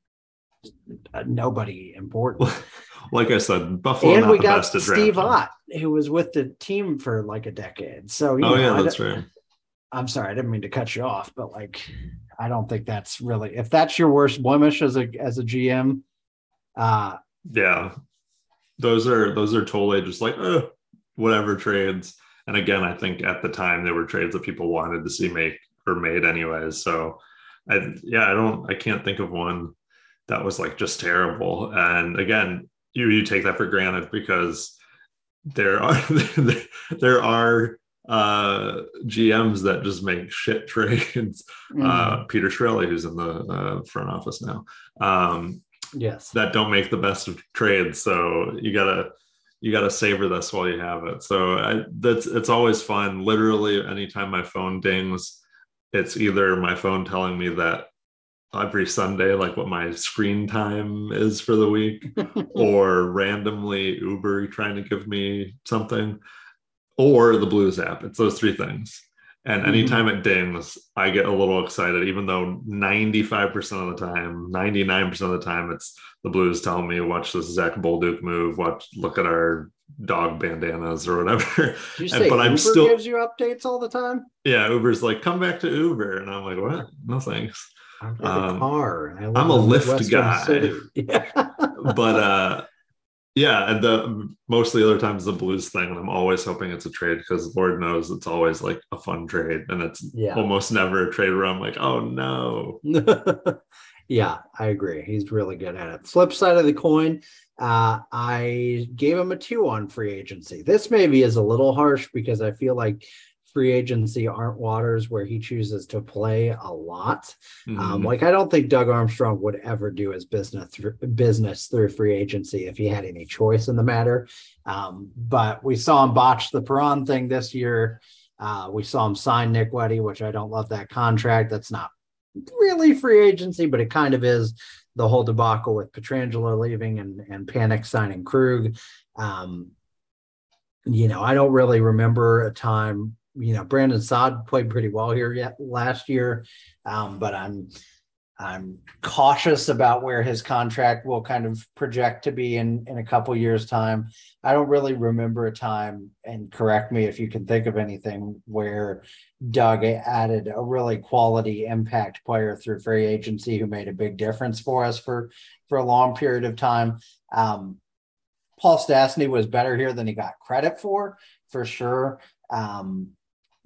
nobody important. (laughs) like I said, Buffalo and we got Steve Ott, who was with the team for like a decade. So oh know, yeah, that's right. I'm sorry, I didn't mean to cut you off, but like I don't think that's really if that's your worst blemish as a as a GM. Uh, yeah, those are those are totally just like whatever trades. And again, I think at the time they were trades that people wanted to see make or made anyways. So I yeah, I don't I can't think of one that was like just terrible. And again, you you take that for granted because there are (laughs) there are uh GMs that just make shit (laughs) trades. Mm. Uh Peter Chiarelli, who's in the uh, front office now. Um yes that don't make the best of trades. So you gotta you gotta savor this while you have it. So I that's it's always fun. Literally anytime my phone dings, it's either my phone telling me that every Sunday, like what my screen time is for the week, (laughs) or randomly Uber trying to give me something, or the Blues app. It's those three things. And mm-hmm. anytime mm-hmm. it dings, I get a little excited, even though 95% of the time, 99% of the time, it's the Blues telling me, watch this Zach Bolduc move, watch, look at our dog bandanas or whatever. you (laughs) say and, but Uber I'm still gives you updates all the time? Yeah, Uber's like, come back to Uber. And I'm like, what? No thanks. I'm um, car. I'm a Lyft guy. Yeah. (laughs) but uh yeah, and the most of the other times the blues thing, and I'm always hoping it's a trade because Lord knows it's always like a fun trade, and it's yeah. almost never a trade where I'm like, oh no. (laughs) yeah, I agree. He's really good at it. Flip side of the coin, uh, I gave him a two on free agency. This maybe is a little harsh because I feel like free agency aren't waters where he chooses to play a lot. Um, mm-hmm. Um, like I don't think Doug Armstrong would ever do his business through business through free agency if he had any choice in the matter. Um, but we saw him botch the Perron thing this year. Uh, we saw him sign Nick Leddy, which I don't love that contract. That's not really free agency, but it kind of is the whole debacle with Pietrangelo leaving and, and panic signing Krug. Um, you know, I don't really remember a time you know, Brandon Saad played pretty well here yet last year, um, but I'm I'm cautious about where his contract will kind of project to be in in a couple years time. I don't really remember a time, and correct me if you can think of anything where Doug added a really quality impact player through free agency who made a big difference for us for for a long period of time. Um, Paul Stastny was better here than he got credit for, for sure. Um,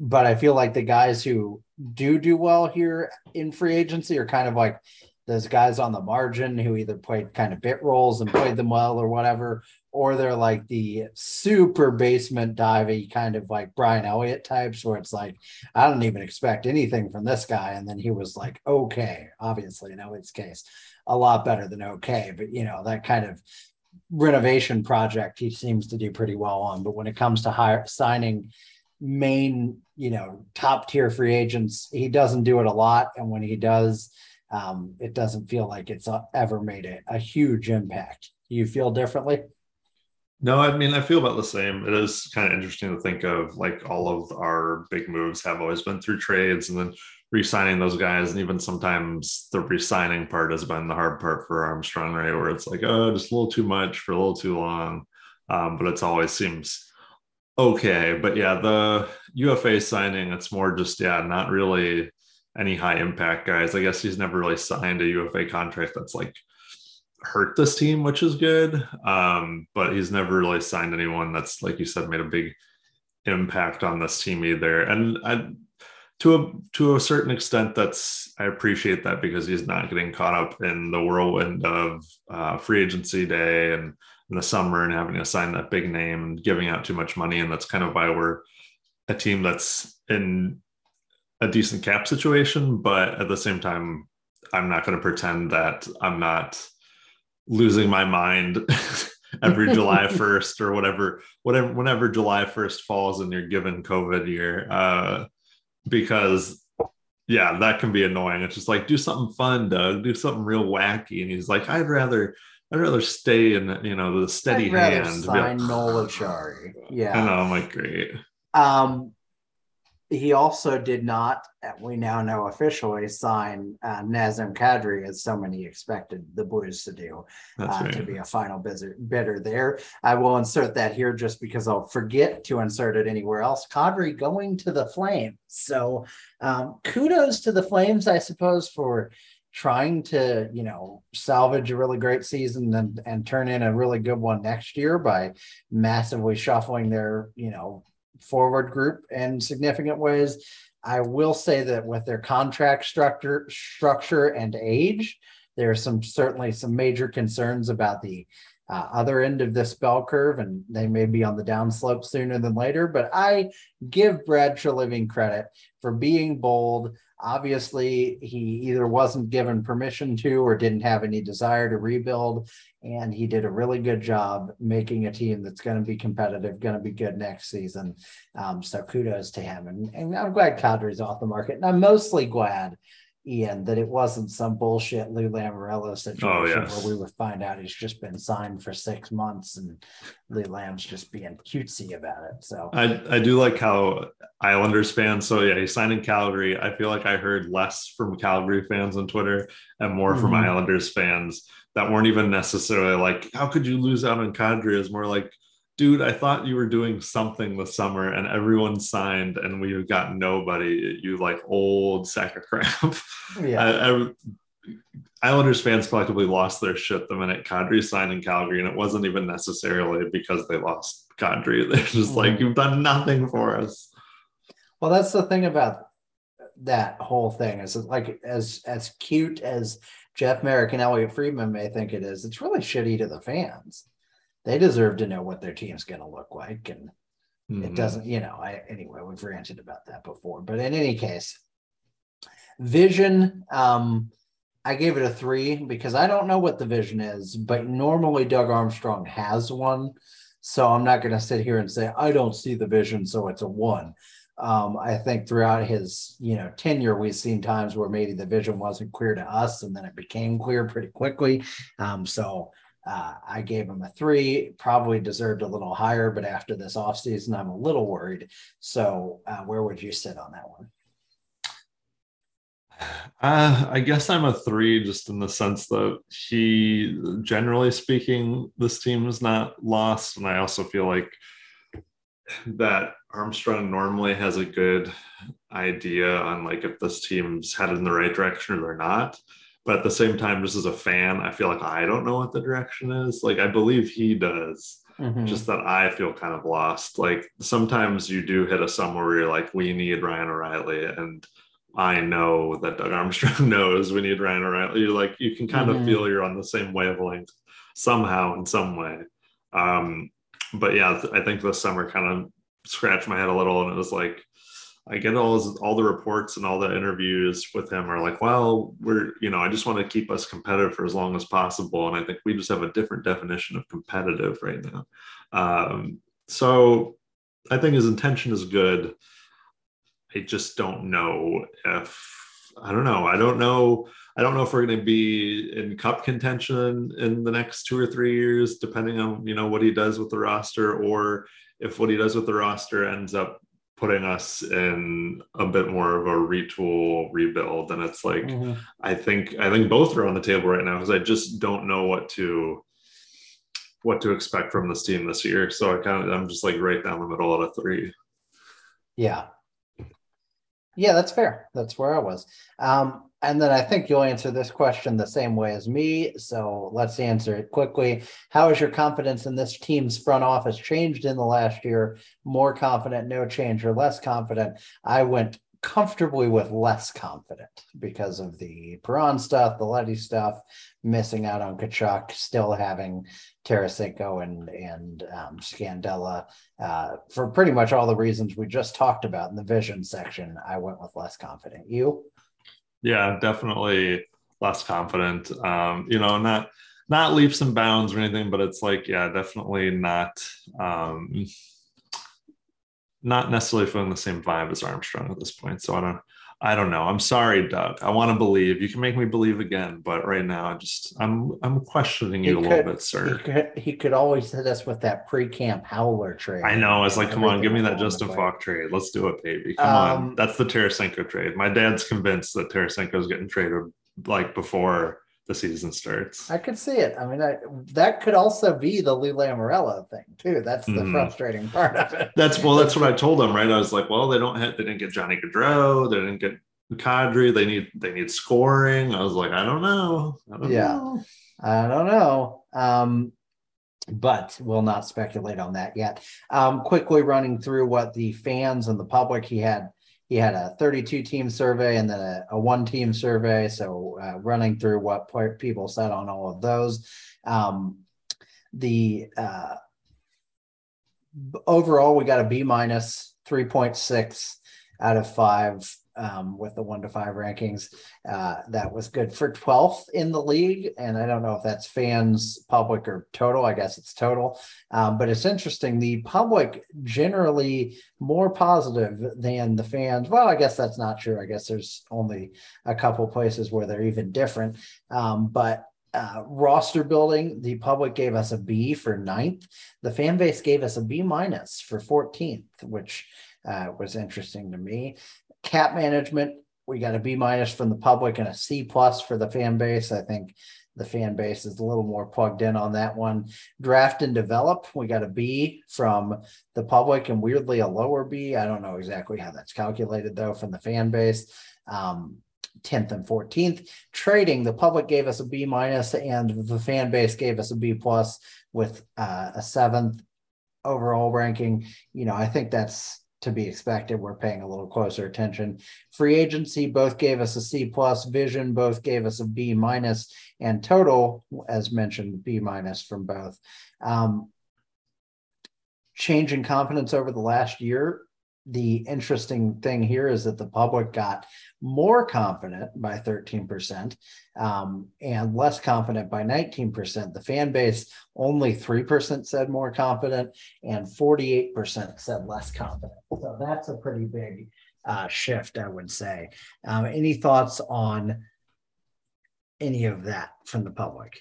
but I feel like the guys who do do well here in free agency are kind of like those guys on the margin who either played kind of bit roles and played them well or whatever, or they're like the super basement divey kind of like Brian Elliott types where it's like, I don't even expect anything from this guy. And then he was like, okay, obviously in Elliott's case, a lot better than okay. But you know, that kind of renovation project he seems to do pretty well on. But when it comes to hire signing main, you know, top tier free agents. He doesn't do it a lot, and when he does, um, it doesn't feel like it's ever made a, a huge impact. You feel differently? No, I mean, I feel about the same. It is kind of interesting to think of like all of our big moves have always been through trades and then re-signing those guys. And even sometimes the re-signing part has been the hard part for Armstrong, right? Where it's like, oh, just a little too much for a little too long. Um, but it's always seems okay. But yeah, the UFA signing, it's more just, yeah, not really any high impact guys. I guess he's never really signed a UFA contract that's like hurt this team, which is good. Um, but he's never really signed anyone that's, like you said, made a big impact on this team either. And I, to a to a certain extent, that's I appreciate that because he's not getting caught up in the whirlwind of uh, free agency day and in the summer and having to sign that big name and giving out too much money. And that's kind of why we're a team that's in a decent cap situation. But at the same time, I'm not going to pretend that I'm not losing my mind (laughs) every July (laughs) 1st or whatever, whatever, whenever July 1st falls in your given COVID year. Uh, because yeah, that can be annoying. It's just like, do something fun, Doug, do something real wacky. And he's like, I'd rather I'd rather stay in you know the steady I'd rather hand. Sign (laughs) Noel Acciari. Yeah. I know, I'm like great. Um, he also did not, we now know officially, sign uh, Nazem Kadri as so many expected the Blues to do uh, right. to be a final bidder there. I will insert that here just because I'll forget to insert it anywhere else. Kadri going to the Flames. So um, kudos to the Flames, I suppose, for trying to, you know, salvage a really great season and, and turn in a really good one next year by massively shuffling their, you know, forward group in significant ways. I will say that with their contract structure structure and age, there are some certainly some major concerns about the uh, other end of this bell curve, and they may be on the downslope sooner than later. But I give Brad Treliving credit for being bold. Obviously, he either wasn't given permission to or didn't have any desire to rebuild. And he did a really good job making a team that's going to be competitive, going to be good next season. Um, so kudos to him. And, and I'm glad Kadri's off the market. And I'm mostly glad Ian, that it wasn't some bullshit Lou Lamoriello situation oh, yes. where we would find out he's just been signed for six months and Lou Lam's just being cutesy about it. So I, I do like how Islanders fans. So yeah, he signed in Calgary. I feel like I heard less from Calgary fans on Twitter and more mm-hmm. from Islanders fans that weren't even necessarily like, how could you lose out on Kadri? Is more like dude, I thought you were doing something this summer and everyone signed and we've got nobody. You like old sack of crap. (laughs) Yeah. I, I, Islanders fans collectively lost their shit the minute Kadri signed in Calgary, and it wasn't even necessarily because they lost Kadri. (laughs) They're just mm-hmm. like, you've done nothing for us. Well, that's the thing about that whole thing is like as as cute as Jeff Marek and Elliotte Friedman may think it is, it's really shitty to the fans they deserve to know what their team's going to look like and mm-hmm. it doesn't you know i anyway we've ranted about that before but in any case vision um i gave it a three because i don't know what the vision is but normally doug armstrong has one so i'm not going to sit here and say i don't see the vision so it's a one um, I think throughout his you know tenure, we've seen times where maybe the vision wasn't clear to us, and then it became clear pretty quickly. Um, so uh, I gave him a three, probably deserved a little higher, but after this offseason, I'm a little worried. So, uh, where would you sit on that one? (sighs) Uh, I guess I'm a three, just in the sense that he, generally speaking, this team is not lost. And I also feel like that Armstrong normally has a good idea on like if this team's headed in the right direction or not but at the same time just as a fan i feel like i don't know what the direction is like i believe he does mm-hmm. just that i feel kind of lost like sometimes you do hit a somewhere where you're like we need ryan o'reilly and i know that doug armstrong (laughs) knows we need ryan o'reilly you're like you can kind mm-hmm. of feel you're on the same wavelength somehow in some way um but yeah i think this summer kind of scratched my head a little and it was like I get all all the reports and all the interviews with him are like, well, we're you know, I just want to keep us competitive for as long as possible, and I think we just have a different definition of competitive right now. Um, so I think his intention is good. I just don't know if I don't know. I don't know. I don't know if we're going to be in cup contention in the next two or three years, depending on you know what he does with the roster, or if what he does with the roster ends up putting us in a bit more of a retool rebuild and it's like mm-hmm. i think i think both are on the table right now because i just don't know what to what to expect from this team this year. So i kind of i'm just like right down the middle of a three. Yeah. Yeah that's fair. That's where i was. Um and then I think you'll answer this question the same way as me. So let's answer it quickly. How has your confidence in this team's front office changed in the last year? More confident, no change, or less confident? I went comfortably with less confident because of the Perron stuff, the Leddy stuff, missing out on Tkachuk, still having Tarasenko and and um, Scandella. Uh, for pretty much all the reasons we just talked about in the vision section, I went with less confident. You? Yeah, definitely less confident. Um, you know, not not leaps and bounds or anything, but it's like, yeah, definitely not um not necessarily feeling the same vibe as Armstrong at this point. So I don't I don't know. I'm sorry, Doug. I want to believe. You can make me believe again, but right now, I just I'm I'm questioning you he a could, little bit, sir. He could, he could always hit us with that pre-camp howler trade. I know. It's like, come on, give me that Justin Faulk trade. Let's do it, baby. Come um, on. That's the Tarasenko trade. My dad's convinced that Tarasenko is getting traded like before the season starts. I could see it. I mean, I, that could also be the Lou Lamoriello thing too. That's the mm. frustrating part of it. That's well, that's what I told them, right? I was like, well, they don't have, they didn't get Johnny Gaudreau, they didn't get Kadri. They need they need scoring. I was like, I don't know. I don't Yeah. know. I don't know. Um, but we'll not speculate on that yet. Um, quickly running through what the fans and the public he had. He had a 32 team survey and then a, a one team survey. So uh, running through what pe- people said on all of those. Um, the uh, overall, we got a B minus 3.6 out of five um, with the one to five rankings. Uh, that was good for 12th in the league. And I don't know if that's fans, public, or total. I guess it's total. Um, but it's interesting. The public generally more positive than the fans. Well, I guess that's not true. I guess there's only a couple places where they're even different. Um, but uh, roster building, the public gave us a B for ninth. The fan base gave us a B minus for 14th, which uh, was interesting to me. Cap management, we got a B minus from the public and a C plus for the fan base. I think the fan base is a little more plugged in on that one. Draft and develop, we got a B from the public and weirdly a lower B. I don't know exactly how that's calculated though from the fan base. Um, 10th and 14th trading the public gave us a b minus and the fan base gave us a b plus with uh, a seventh overall ranking you know i think that's to be expected. We're paying a little closer attention. Free agency both gave us a c plus vision both gave us a b minus and total as mentioned b minus from both. Um, change in confidence over the last year the interesting thing here is that the public got more confident by 13% um, and less confident by 19%. The fan base only 3% said more confident and 48% said less confident. So that's a pretty big uh, shift, I would say. Um, any thoughts on any of that from the public?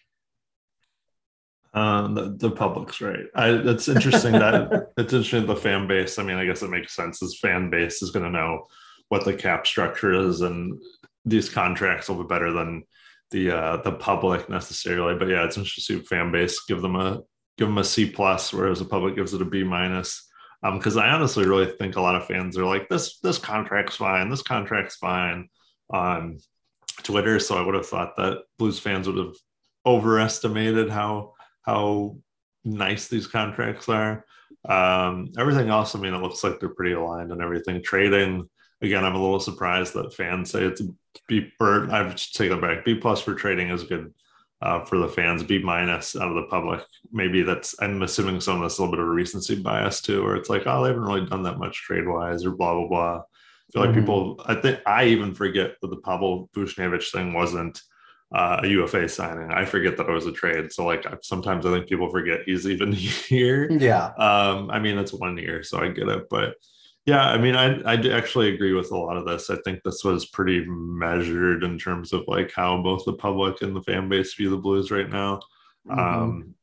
Um, the, the public's right. I, it's interesting that (laughs) it's interesting the fan base. I mean, I guess it makes sense. This fan base is going to know what the cap structure is, and these contracts will be better than the uh, the public necessarily. But yeah, it's interesting. Fan base give them a give them a C plus, whereas the public gives it a B minus. Um, because I honestly really think a lot of fans are like this. This contract's fine. This contract's fine on Twitter. So I would have thought that Blues fans would have overestimated how how nice these contracts are. Um, everything else, I mean, it looks like they're pretty aligned and everything. Trading, again, I'm a little surprised that fans say it's B, or I've taken it back. B plus for trading is good uh, for the fans. B minus out of the public. Maybe that's I'm assuming some of this a little bit of a recency bias too, where it's like, oh, they haven't really done that much trade wise or blah blah blah. I feel like Mhm. people. I think I even forget that the Pavel Buchnevich thing wasn't uh, a UFA signing. I forget that it was a trade. So like sometimes I think people forget he's even (laughs) here. Yeah. Um, I mean it's one year, so I get it. But yeah, I mean I I actually agree with a lot of this. I think this was pretty measured in terms of like how both the public and the fan base view the Blues right now. Mhm. Um,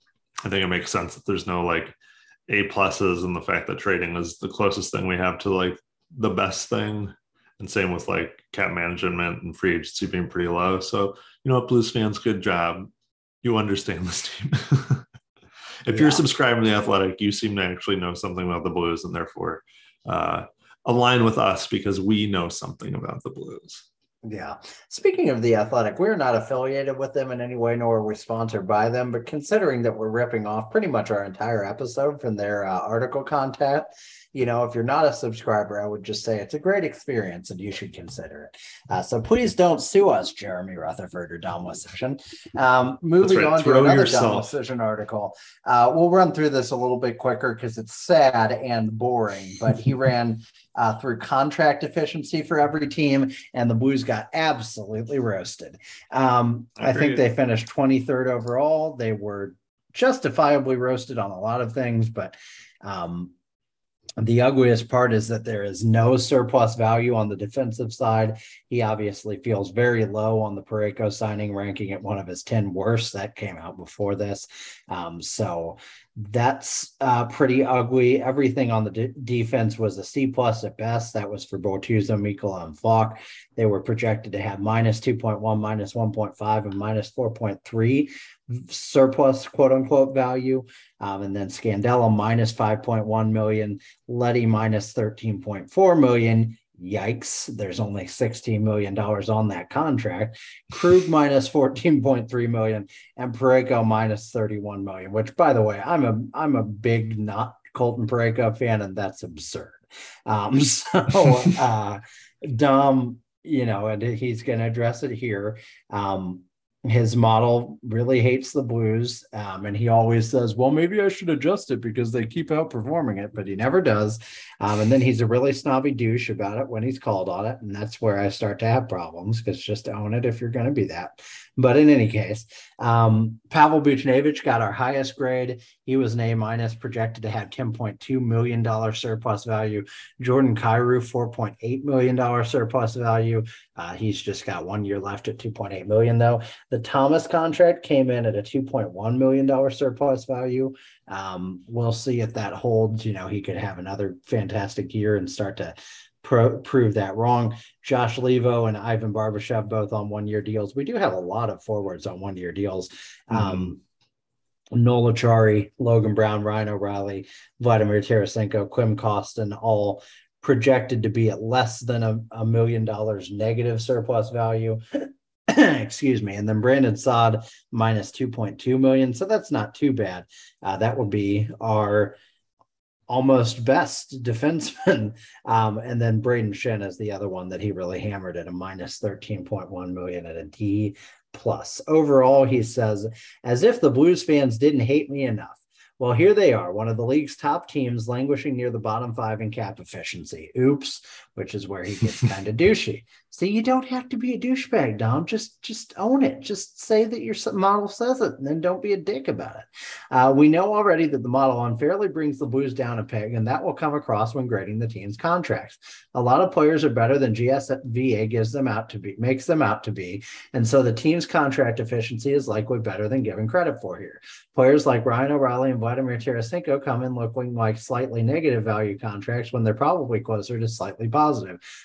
I think it makes sense that there's no like A pluses and the fact that trading is the closest thing we have to like the best thing. And same with like cap management and free agency being pretty low. So, you know what, Blues fans, good job. You understand this team. (laughs) if Yeah. you're subscribing to the athletic, you seem to actually know something about the Blues and therefore uh, align with us because we know something about the Blues. Yeah. Speaking of the athletic, we're not affiliated with them in any way, nor are we sponsored by them. But considering that we're ripping off pretty much our entire episode from their uh, article content, you know, if you're not a subscriber, I would just say it's a great experience and you should consider it. Uh, so please don't sue us, Jeremy Rutherford or Dom Luszczyszyn. Um, moving right. on Throw to another yourself. Luszczyszyn article. Uh, we'll run through this a little bit quicker because it's sad and boring, but he (laughs) ran uh, through contract efficiency for every team, and the Blues got absolutely roasted. Um, I think they finished 23rd overall. They were justifiably roasted on a lot of things, but um, the ugliest part is that there is no surplus value on the defensive side. He obviously feels very low on the Parayko signing, ranking at one of his 10 worst. That came out before this. Um, so that's uh, pretty ugly. Everything on the de- defense was a C plus at best. That was for Bortuzzo, Mikkola, and Faulk. They were projected to have minus 2.1, minus 1.5, and minus 4.3 surplus quote unquote value. Um, and then Scandella minus 5.1 million, Leddy minus 13.4 million, Yikes, there's only $16 million on that contract. Krug (laughs) minus 14.3 million and Parayko minus 31 million, which by the way, I'm a I'm a big not Colton Parayko fan, and that's absurd. Um, (laughs) so uh (laughs) Dom, you know, and he's gonna address it here. Um, his model really hates the blues um, and he always says well maybe i should adjust it because they keep outperforming it but he never does um, and then he's a really snobby douche about it when he's called on it and that's where i start to have problems because just own it if you're going to be that but in any case, um, Pavel Buchnevich got our highest grade. He was an A minus, projected to have $10.2 million surplus value. Jordan Kyrou, $4.8 million surplus value. Uh, he's just got one year left at 2.8 million though. The Thomas contract came in at a 2.1 million dollar surplus value. Um, we'll see if that holds. You know, he could have another fantastic year and start to pro- prove that wrong. Josh Leivo and Ivan Barbashev both on one year deals. We do have a lot of forwards on one year deals. Mm-hmm. Um, Noel Acciari, Logan Brown, Ryan O'Reilly, Vladimir Tarasenko, Klim Kostin, all projected to be at less than a, a million dollars negative surplus value. (clears throat) Excuse me. And then Brandon Saad minus 2.2 million. So that's not too bad. Uh, that would be our almost best (laughs) defenseman. Um, and then Brayden Schenn is the other one that he really hammered at a minus 13.1 million at a D plus. Overall, he says, as if the Blues fans didn't hate me enough. Well, here they are, one of the league's top teams languishing near the bottom five in cap efficiency. Oops, which is where he gets kind of douchey. So you don't have to be a douchebag, Dom. Just just own it. Just say that your model says it, and then don't be a dick about it. Uh, we know already that the model unfairly brings the Blues down a peg, and that will come across when grading the team's contracts. A lot of players are better than GSVA gives them out to be, makes them out to be, and so the team's contract efficiency is likely better than given credit for here. Players like Ryan O'Reilly and Vladimir Tarasenko come in looking like slightly negative value contracts when they're probably closer to slightly positive,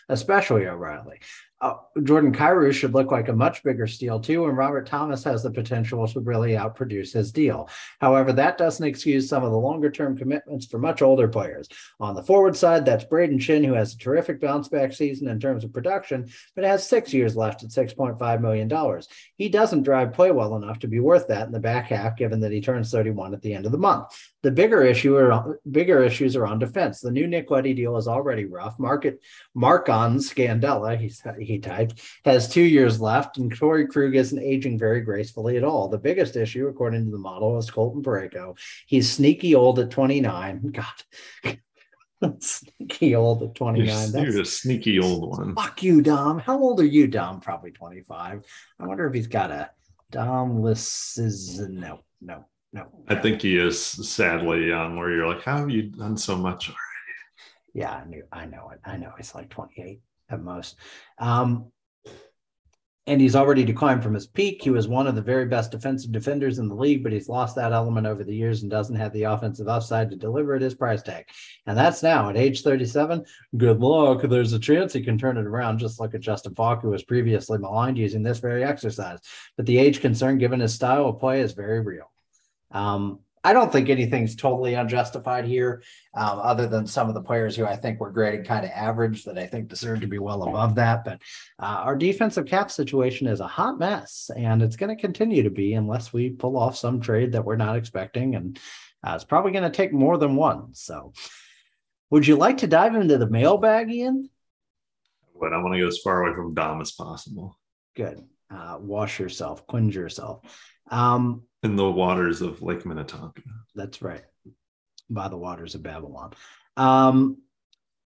especially O'Reilly uh, Jordan Kyrou should look like a much bigger steal too, and Robert Thomas has the potential to really outproduce his deal. However, that doesn't excuse some of the longer term commitments for much older players. On the forward side, that's Brayden Schenn, who has a terrific bounce back season in terms of production, but has six years left at $6.5 million. He doesn't drive play well enough to be worth that in the back half, given that he turns 31 at the end of the month. The bigger issue are bigger issues are on defense. The new Nick Leddy deal is already rough. Market Mark-on Scandella, he's, he typed, has two years left, and Torey Krug isn't aging very gracefully at all. The biggest issue, according to the model, is Colton Parayko. He's sneaky old at 29. (laughs) God. sneaky old at 29. You're, That's, you're a sneaky old one. Fuck you, Dom. How old are you, Dom? Probably 25. I wonder if he's got a Dom lists. No, no. No. I think he is sadly young, where you're like, how have you done so much already? Yeah, I knew I know it. I know he's like 28 at most. Um, and he's already declined from his peak. He was one of the very best defensive defenders in the league, but he's lost that element over the years and doesn't have the offensive upside to deliver at his price tag. And that's now at age 37. Good luck. There's a chance he can turn it around. Just look at Justin Faulk, who was previously maligned using this very exercise. But the age concern, given his style of play, is very real. Um, I don't think anything's totally unjustified here, um, other than some of the players who I think were graded kind of average that I think deserve to be well above that. But uh, our defensive cap situation is a hot mess, and it's going to continue to be unless we pull off some trade that we're not expecting. And uh, it's probably going to take more than one. So, would you like to dive into the mailbag, Ian? But I want to go as far away from Dom as possible. Good. Uh, wash yourself, cleanse yourself. Um, in the waters of Lake Minnetonka. That's right, by the waters of Babylon. Um,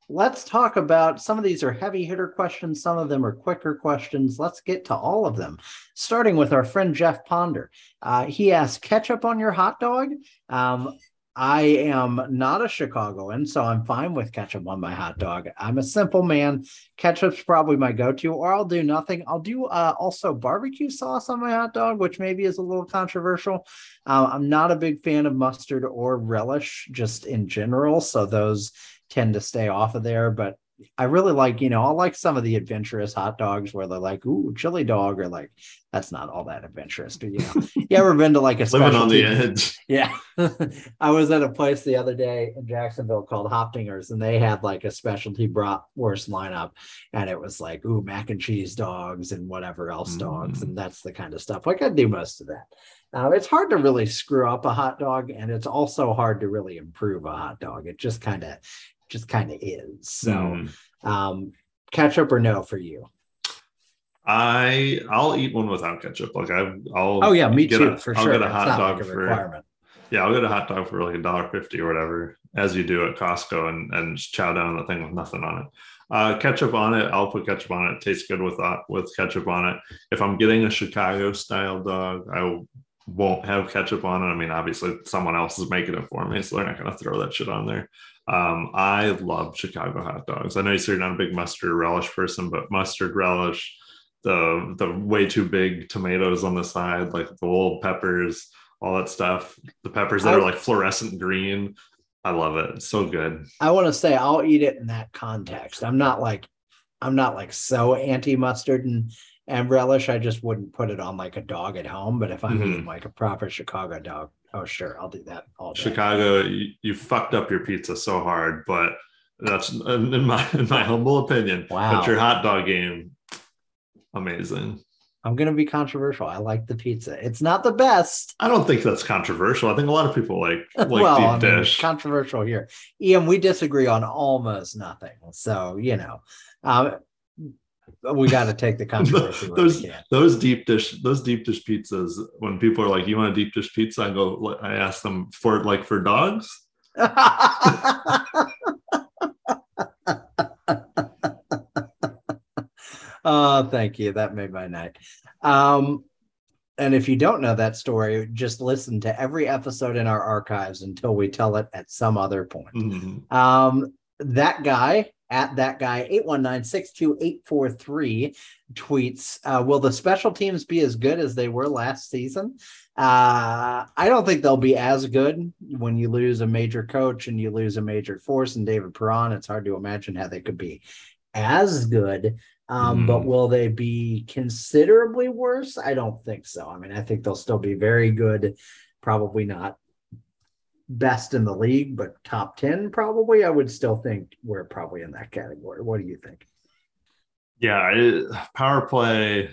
let's talk about some of these are heavy hitter questions, some of them are quicker questions. Let's get to all of them, starting with our friend Jeff Ponder. Uh, he asked, ketchup on your hot dog? Um, I am not a Chicagoan, so I'm fine with ketchup on my hot dog. I'm a simple man. Ketchup's probably my go-to, or I'll do nothing. I'll do uh, also barbecue sauce on my hot dog, which maybe is a little controversial. Uh, I'm not a big fan of mustard or relish, just in general, so those tend to stay off of there. But I really like, you know, I like some of the adventurous hot dogs where they're like, ooh, chili dog, or like that's not all that adventurous. But you know, (laughs) you ever been to like a Living on the edge. (laughs) Yeah. (laughs) I was at a place the other day in Jacksonville called Hoptingers, and they had like a specialty bratwurst lineup. And it was like, ooh, mac and cheese dogs and whatever else dogs. Mm. And that's the kind of stuff. Like I do most of that. Uh, it's hard to really screw up a hot dog, and it's also hard to really improve a hot dog. It just kind of just kind of is. So Mm. um ketchup or no for you? I I'll eat one without ketchup. Like I I'll Oh yeah, me too, a- for I'll sure. get a hot dog like a for yeah, I'll get a hot dog for like a dollar fifty or whatever, as you do at Costco, and and just chow down on the thing with nothing on it. Uh, ketchup on it, I'll put ketchup on it. it tastes good with that with ketchup on it. If I'm getting a Chicago style dog, I won't have ketchup on it. I mean, obviously someone else is making it for me, so they're not going to throw that shit on there. Um, I love Chicago hot dogs. I know you say you're not a big mustard relish person, but mustard relish, the the way too big tomatoes on the side, like the little peppers, all that stuff. The peppers that I- are like fluorescent green. I love it. It's so good. I want to say I'll eat it in that context. I'm not like I'm not like so anti mustard and and relish. I just wouldn't put it on like a dog at home. But if I'm Mhm. eating like a proper Chicago dog, oh sure, I'll do that all day. Chicago, you, you fucked up your pizza so hard, but that's in my in my humble opinion. Wow. But your hot dog game, amazing. I'm gonna be controversial. I like the pizza. It's not the best. I don't think that's controversial. I think a lot of people like (laughs) like well, deep I mean, dish. controversial here. Ian, we disagree on almost nothing. So you know, um, we got to take the (laughs) controversy. those those deep dish those deep dish pizzas. When people are like, "You want a deep dish pizza?" I go, I ask them for like for dogs. (laughs) oh, thank you. That made my night. Um, and if you don't know that story, just listen to every episode in our archives until we tell it at some other point. Mhm. Um, that guy at that guy 819-62843 tweets uh, will the special teams be as good as they were last season uh, i don't think they'll be as good when you lose a major coach and you lose a major force in david Perron. it's hard to imagine how they could be as good um, Hmm. but will they be considerably worse i don't think so i mean i think they'll still be very good probably not best in the league, but top 10 probably. I would still think we're probably in that category. What do you think? Yeah, it, power play.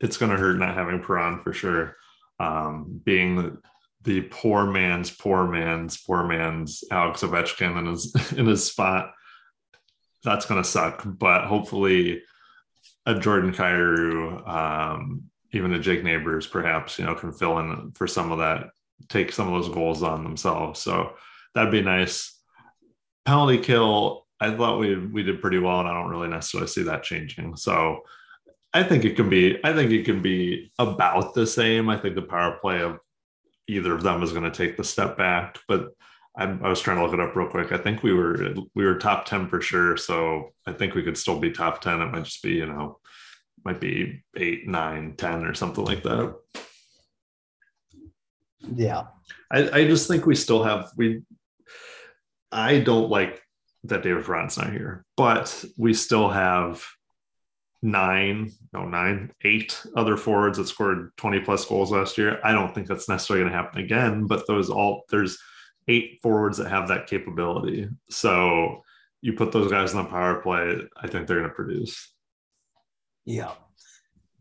It's going to hurt not having Perron for sure. Um, being the, the poor man's poor man's poor man's Alex Ovechkin in his (laughs) in his spot. That's going to suck. But hopefully, a Jordan Kyrou, um, even a Jake Neighbours, perhaps you know, can fill in for some of that, take some of those goals on themselves. So that'd be nice. Penalty kill. I thought we we did pretty well, and I don't really necessarily see that changing. So I think it can be. I think it can be about the same. I think the power play of either of them is going to take the step back. But I, I was trying to look it up real quick. I think we were we were top ten for sure. So I think we could still be top ten. It might just be you know might be eight, nine, ten, or something like that. Yeah. I, I just think we still have we I don't like that David Perron's not here, but we still have nine, no nine, eight other forwards that scored 20 plus goals last year. I don't think that's necessarily going to happen again, but those all there's eight forwards that have that capability. So you put those guys in the power play, I think they're going to produce. Yeah.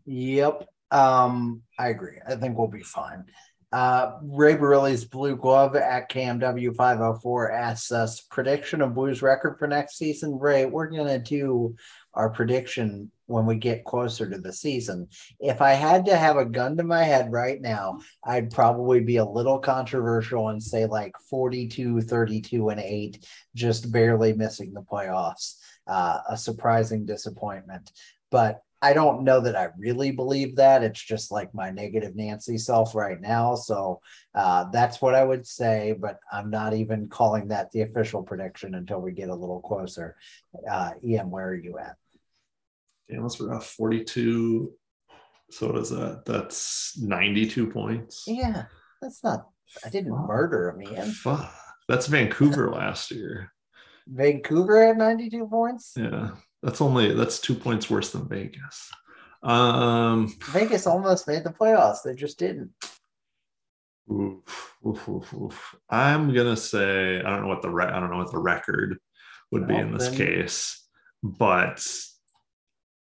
Yep. Um, I agree. I think we'll be fine. Uh, Ray Barilli's Blue Glove at KMW504 asks us prediction of Blues record for next season. Ray, we're going to do our prediction when we get closer to the season. If I had to have a gun to my head right now, I'd probably be a little controversial and say like 42, 32, and 8, just barely missing the playoffs. Uh, a surprising disappointment. But I don't know that I really believe that. It's just like my negative Nancy self right now. So uh, that's what I would say, but I'm not even calling that the official prediction until we get a little closer. Uh, Ian, where are you at? Damn, let's 42. So what is that? That's 92 points. Yeah, that's not, I didn't murder him, Ian. Fuck. That's Vancouver last year. Vancouver had 92 points. Yeah, that's only that's two points worse than Vegas. Um, Vegas almost made the playoffs. They just didn't. Oof, oof, oof, oof. I'm gonna say I don't know what the re- I don't know what the record would be in this then- case, but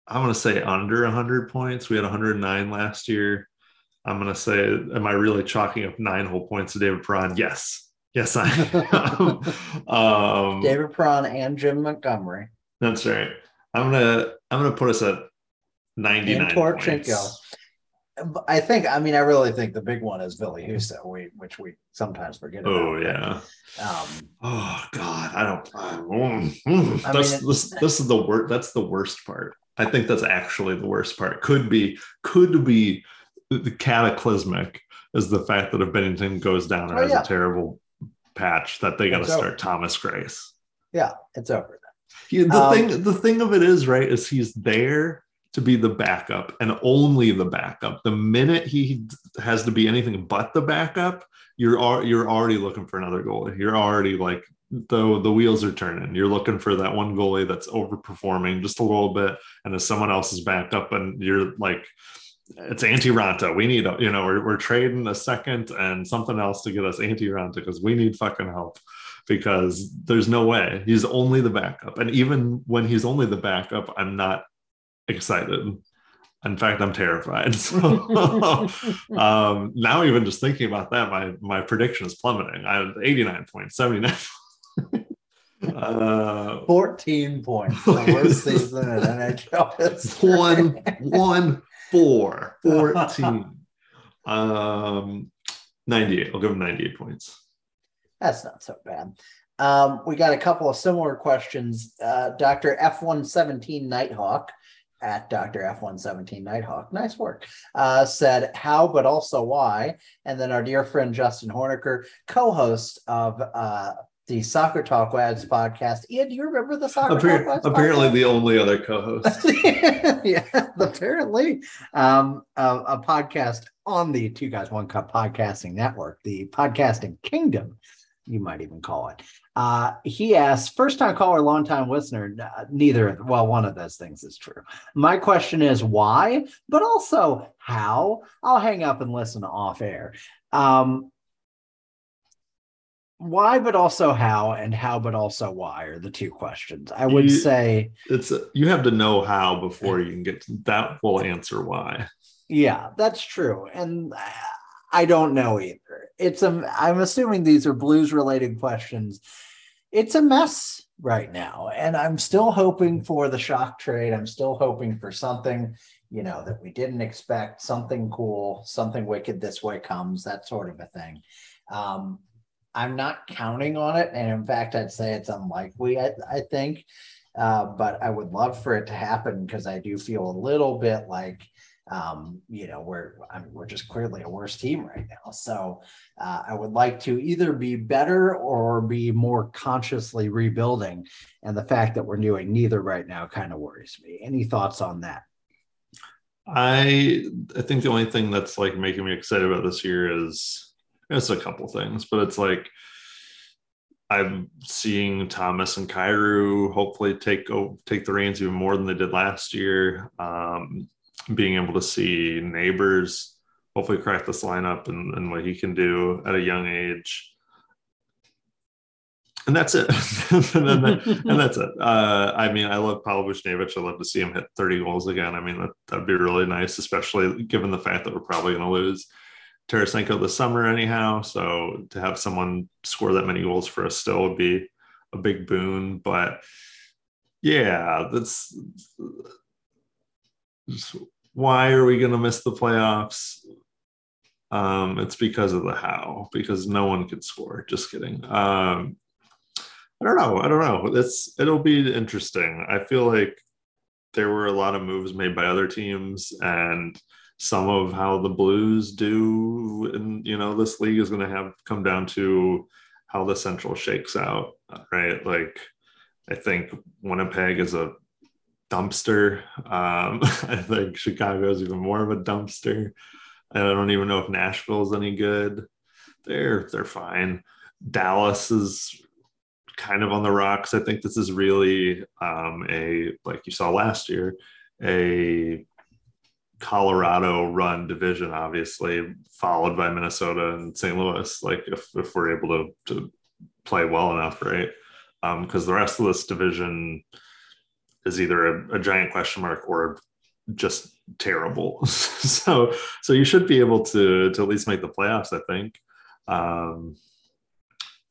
I'm gonna say under 100 points. We had 109 last year. I'm gonna say, am I really chalking up nine whole points to David Perron? Yes, yes, I am. (laughs) um, David Perron and Jim Montgomery. That's right. I'm gonna I'm gonna put us at 99 Torchenko. points. But I think, I mean, I really think the big one is Billy Huso, we, which we sometimes forget about. Oh yeah. Um, Oh God, I don't. mm, mm. I that's mean, this. This is the worst. That's the worst part. I think that's actually the worst part. Could be, could be the cataclysmic is the fact that if Binnington goes down and Oh, has yeah. a terrible patch, that they got to over. start Thomas Greiss. yeah, it's over. Yeah, the Um, thing, the thing of it is, right, is he's there to be the backup and only the backup. The minute he has to be anything but the backup, you're you're already looking for another goalie. You're already like the the wheels are turning. You're looking for that one goalie that's overperforming just a little bit, and as someone else else's backup, and you're like. It's Antti Raanta. We need, a, you know, we're, we're trading a second and something else to get us Antti Raanta because we need fucking help because there's no way he's only the backup. And even when he's only the backup, I'm not excited. In fact, I'm terrified. (laughs) So (laughs) um, now, even just thinking about that, my my prediction is plummeting. I have 89 points, 79. (laughs) uh, 14 points. The worst season in NHL one, one, four, 14. Um, 98. I'll give him 98 points. That's not so bad. Um, we got a couple of similar questions. Uh, Dr. F117 Nighthawk at Dr. F117 Nighthawk, nice work, uh, said how, but also why. And then our dear friend Justin Horniker, co host of uh, the Soccer Talk Lads podcast. Ian, do you remember the Soccer Talk Appar- Lads apparently, podcast? the only other co-host. (laughs) yeah, apparently, um, a, a podcast on the Two Guys One Cup podcasting network, the podcasting kingdom, you might even call it. Uh, he asks, first time caller, long time listener. Uh, neither, well, one of those things is true. My question is why, but also how. I'll hang up and listen off air. Um, why, but also how, and how, but also why are the two questions. I would You- say. It's you have to know how before you can get to, that. Will answer why. Yeah, that's true. And uh, I don't know either. It's a I'm assuming these are blues related questions. It's a mess right now. And I'm still hoping for the shock trade. I'm still hoping for something, you know, that we didn't expect, something cool, something wicked this way comes, that sort of a thing. Um, I'm not counting on it. And in fact, I'd say it's unlikely, I, I think. Uh, but I would love for it to happen because I do feel a little bit like um, you know, we're I mean, we're just clearly a worse team right now. So uh, I would like to either be better or be more consciously rebuilding. And the fact that we're doing neither right now kind of worries me. Any thoughts on that? I I think the only thing that's like making me excited about this year is it's a couple things, but it's like I'm seeing Thomas and Kyrou hopefully take take the reins even more than they did last year. Um, being able to see Neighbours hopefully crack this lineup and, and what he can do at a young age. And that's it. (laughs) and, that- and that's it. Uh, I mean, I love Pavel Buchnevich. I'd love to see him hit 30 goals again. I mean, that, that'd be really nice, especially given the fact that we're probably going to lose Tarasenko this summer anyhow. So to have someone score that many goals for us still would be a big boon. But yeah, that's why are we going to miss the playoffs? Um, it's because of the how, because no one could score. Just kidding. Um, I don't know. I don't know. It's it'll be interesting. I feel like there were a lot of moves made by other teams, and some of how the Blues do, and you know, this league is going to have come down to how the Central shakes out, right? Like, I think Winnipeg is a dumpster. Um, (laughs) I think Chicago is even more of a dumpster. I don't even know if Nashville is any good. They're they're fine. Dallas is kind of on the rocks. I think this is really um, a like you saw last year, a Colorado run division, obviously followed by Minnesota and St. Louis. Like if if we're able to to play well enough, right? Because um, the rest of this division is either a, a giant question mark or just terrible. (laughs) so so you should be able to to at least make the playoffs. I think. Um,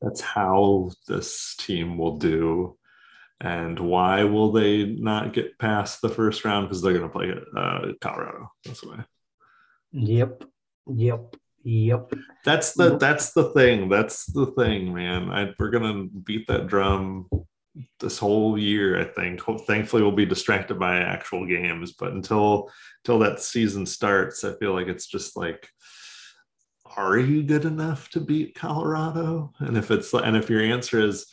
that's how this team will do. And why will they not get past the first round? Because they're going to play uh, Colorado. That's why. Yep. Yep. Yep. That's the that's the thing. That's the thing, man. I, we're gonna beat that drum this whole year. I think. Thankfully, we'll be distracted by actual games, but until until that season starts, I feel like it's just like are you good enough to beat Colorado? And if it's and if your answer is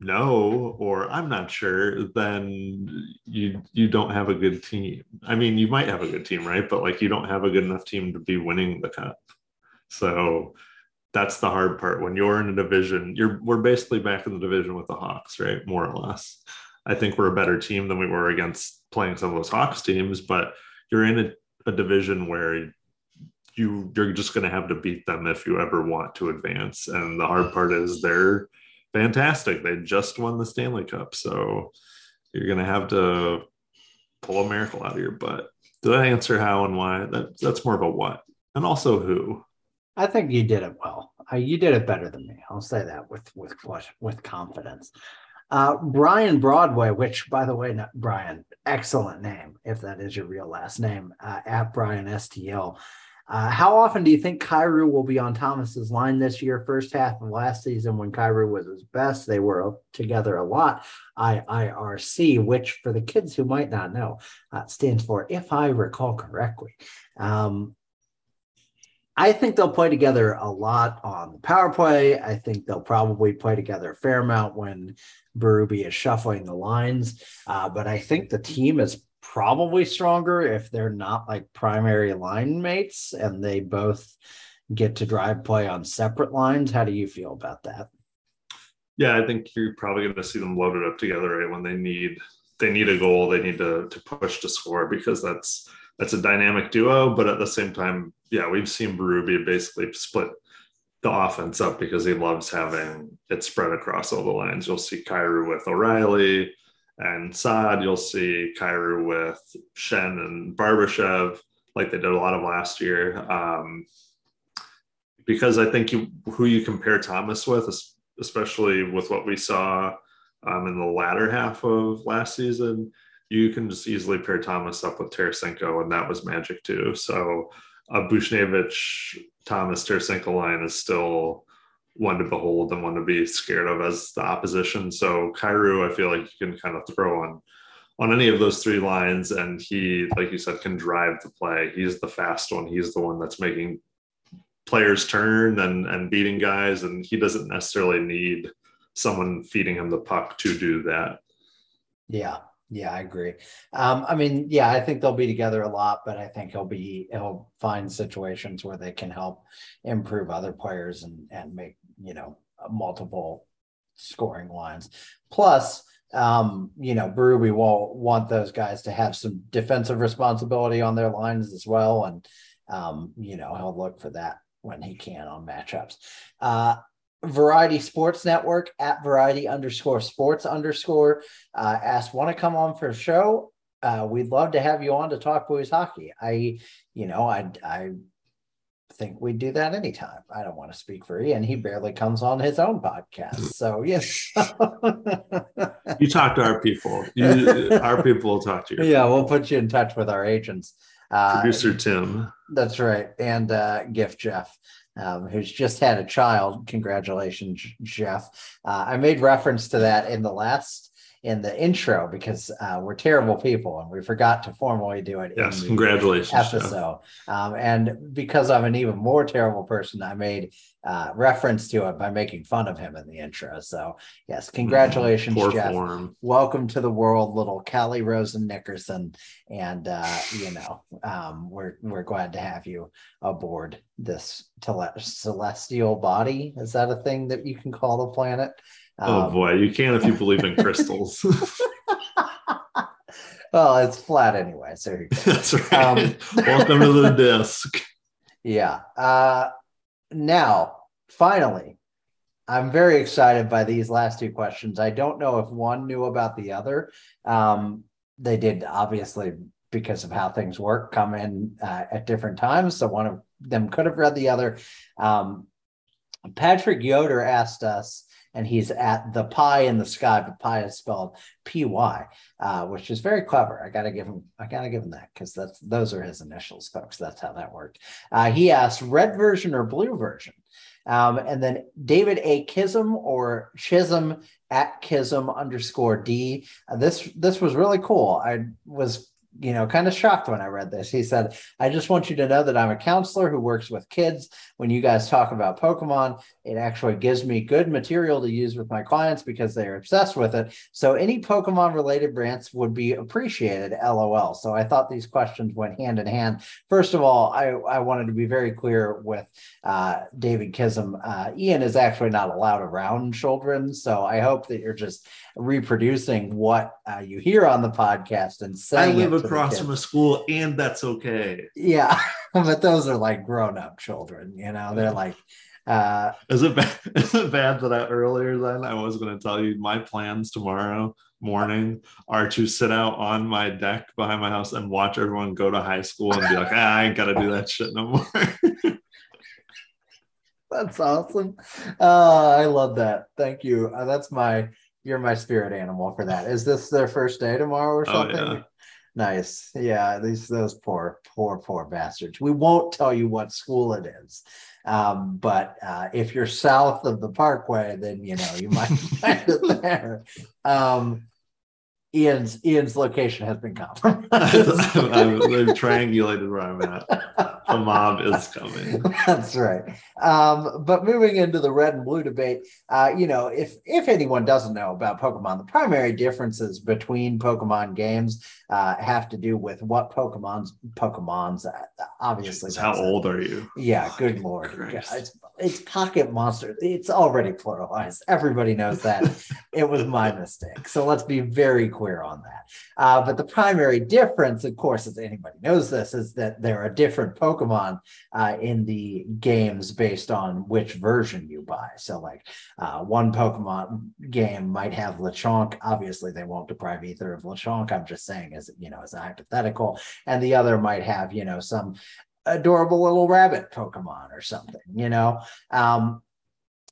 no or I'm not sure, then you you don't have a good team. I mean, you might have a good team, right? But like you don't have a good enough team to be winning the cup. So that's the hard part. When you're in a division, you're we're basically back in the division with the Hawks, right? More or less. I think we're a better team than we were against playing some of those Hawks teams, but you're in a, a division where you you're just going to have to beat them if you ever want to advance. And the hard part is they're fantastic. They just won the Stanley Cup, so you're going to have to pull a miracle out of your butt. Did I answer how and why? That that's more of a what, and also who. I think you did it well. Uh, you did it better than me. I'll say that with with with confidence. Uh, Brian Broadway, which by the way, Brian, excellent name if that is your real last name. Uh, at Brian STL uh, how often do you think Kyrou will be on Thomas's line this year? First half of last season, when Kyrou was his best, they were together a lot. IIRC, which for the kids who might not know, uh, stands for if I recall correctly. Um, I think they'll play together a lot on the power play. I think they'll probably play together a fair amount when Berube is shuffling the lines. Uh, but I think the team is probably stronger if they're not like primary line mates and they both get to drive play on separate lines. How do you feel about that? Yeah, I think you're probably going to see them loaded up together right when they need they need a goal, they need to to push to score because that's that's a dynamic duo. But at the same time, yeah, we've seen Berube basically split the offense up because he loves having it spread across all the lines. You'll see Kyrou with O'Reilly, and Saad, you'll see Kyrou with Schenn and Barbashev, like they did a lot of last year. Um, because I think you, who you compare Thomas with, especially with what we saw um, in the latter half of last season, you can just easily pair Thomas up with Tarasenko, and that was magic too. So a Buchnevich Thomas Tarasenko line is still one to behold and one to be scared of as the opposition. So Kyrou, I feel like you can kind of throw on on any of those three lines, and he, like you said, can drive the play. He's the fast one. He's the one that's making players turn and and beating guys, and he doesn't necessarily need someone feeding him the puck to do that. Yeah, yeah, I agree. Um, I mean, yeah, I think they'll be together a lot, but I think he'll be he'll find situations where they can help improve other players and and make you know multiple scoring lines. Plus, um, you know, Berube will want those guys to have some defensive responsibility on their lines as well, and um, you know he'll look for that when he can on matchups. Uh, Variety Sports Network at Variety underscore Sports underscore uh, asked, want to come on for a show? Uh, we'd love to have you on to talk Blues hockey. I, you know, I, I think we'd do that anytime. I don't want to speak for Ian. He barely comes on his own podcast. So yes. you talk to our people. You, our people will talk to you. Yeah, we'll put you in touch with our agents. Uh, Producer Tim. That's right. And uh, Gift Jeff um, who's just had a child. Congratulations, Jeff. Uh, I made reference to that in the last in the intro because uh, we're terrible people and we forgot to formally do it. Yes, congratulations. Episode, um, and because I'm an even more terrible person, I made uh, reference to it by making fun of him in the intro. So yes, congratulations, Poor Jeff. form. Welcome to the world, little Callie Rosen Nickerson, and uh, you know um, we're we're glad to have you aboard this tele- celestial body. Is that a thing that you can call the planet? Oh Um, boy, you can if you believe in crystals. (laughs) (laughs) well, it's flat anyway, so? That's right. Um, Welcome to the disc. (laughs) Yeah. Uh, now, finally, I'm very excited by these last two questions. I don't know if one knew about the other. Um, they did, obviously, because of how things work, come in uh, at different times. So one of them could have read the other. Um, Patrick Yoder asked us, and he's at the pie in the sky, but pie is spelled P-Y, uh, which is very clever. I gotta give him, I gotta give him that because that's those are his initials, folks. That's how that worked. Uh, he asked red version or blue version. Um, and then David A. Kism or Chisholm at Kism underscore D. Uh, this this was really cool. I was you know kind of shocked when I read this. He said, "I just want you to know that I'm a counselor who works with kids. When you guys talk about Pokemon, it actually gives me good material to use with my clients because they're obsessed with it. So any Pokemon related rants would be appreciated. LOL. So I thought these questions went hand in hand. First of all, I, I wanted to be very clear with uh, David Kism. Uh, Ian is actually not allowed around children. So I hope that you're just reproducing what uh, you hear on the podcast and I live across from a school, and that's okay. Yeah, (laughs) but those are like grown up children, you know, they're like, uh, Is it bad? (laughs) Is it bad that I earlier then I was going to tell you my plans tomorrow morning are to sit out on my deck behind my house and watch everyone go to high school and be like, ah, I ain't got to do that shit no more. (laughs) That's awesome. Uh, I love that. Thank you. Uh, that's my you're my spirit animal for that. Is this their first day tomorrow or Oh, something? yeah. Nice. Yeah, these those poor, poor, poor bastards. We won't tell you what school it is. Um, but uh, if you're south of the parkway, then you know you might (laughs) find it (laughs) there. Um, Ian's Ian's location has been compromised. (laughs) I've, they've triangulated where I'm at. The mob is coming. (laughs) That's right. Um, but moving into the red and blue debate, uh, you know, if if anyone doesn't know about Pokemon, the primary differences between Pokemon games uh, have to do with what Pokemon's Pokemon's uh, obviously. How it. old are you? Yeah, good lord. Christ. It's pocket monster. It's already pluralized. Everybody knows that. (laughs) it was my mistake. So let's be very clear on that. Uh, but the primary difference, of course, as anybody knows this, is that there are different Pokemon uh, in the games based on which version you buy. So, like uh, one Pokemon game might have Lechonk. Obviously, they won't deprive either of Lechonk. I'm just saying, as you know, as a hypothetical, and the other might have, you know, some adorable little rabbit Pokemon or something, you know. Um,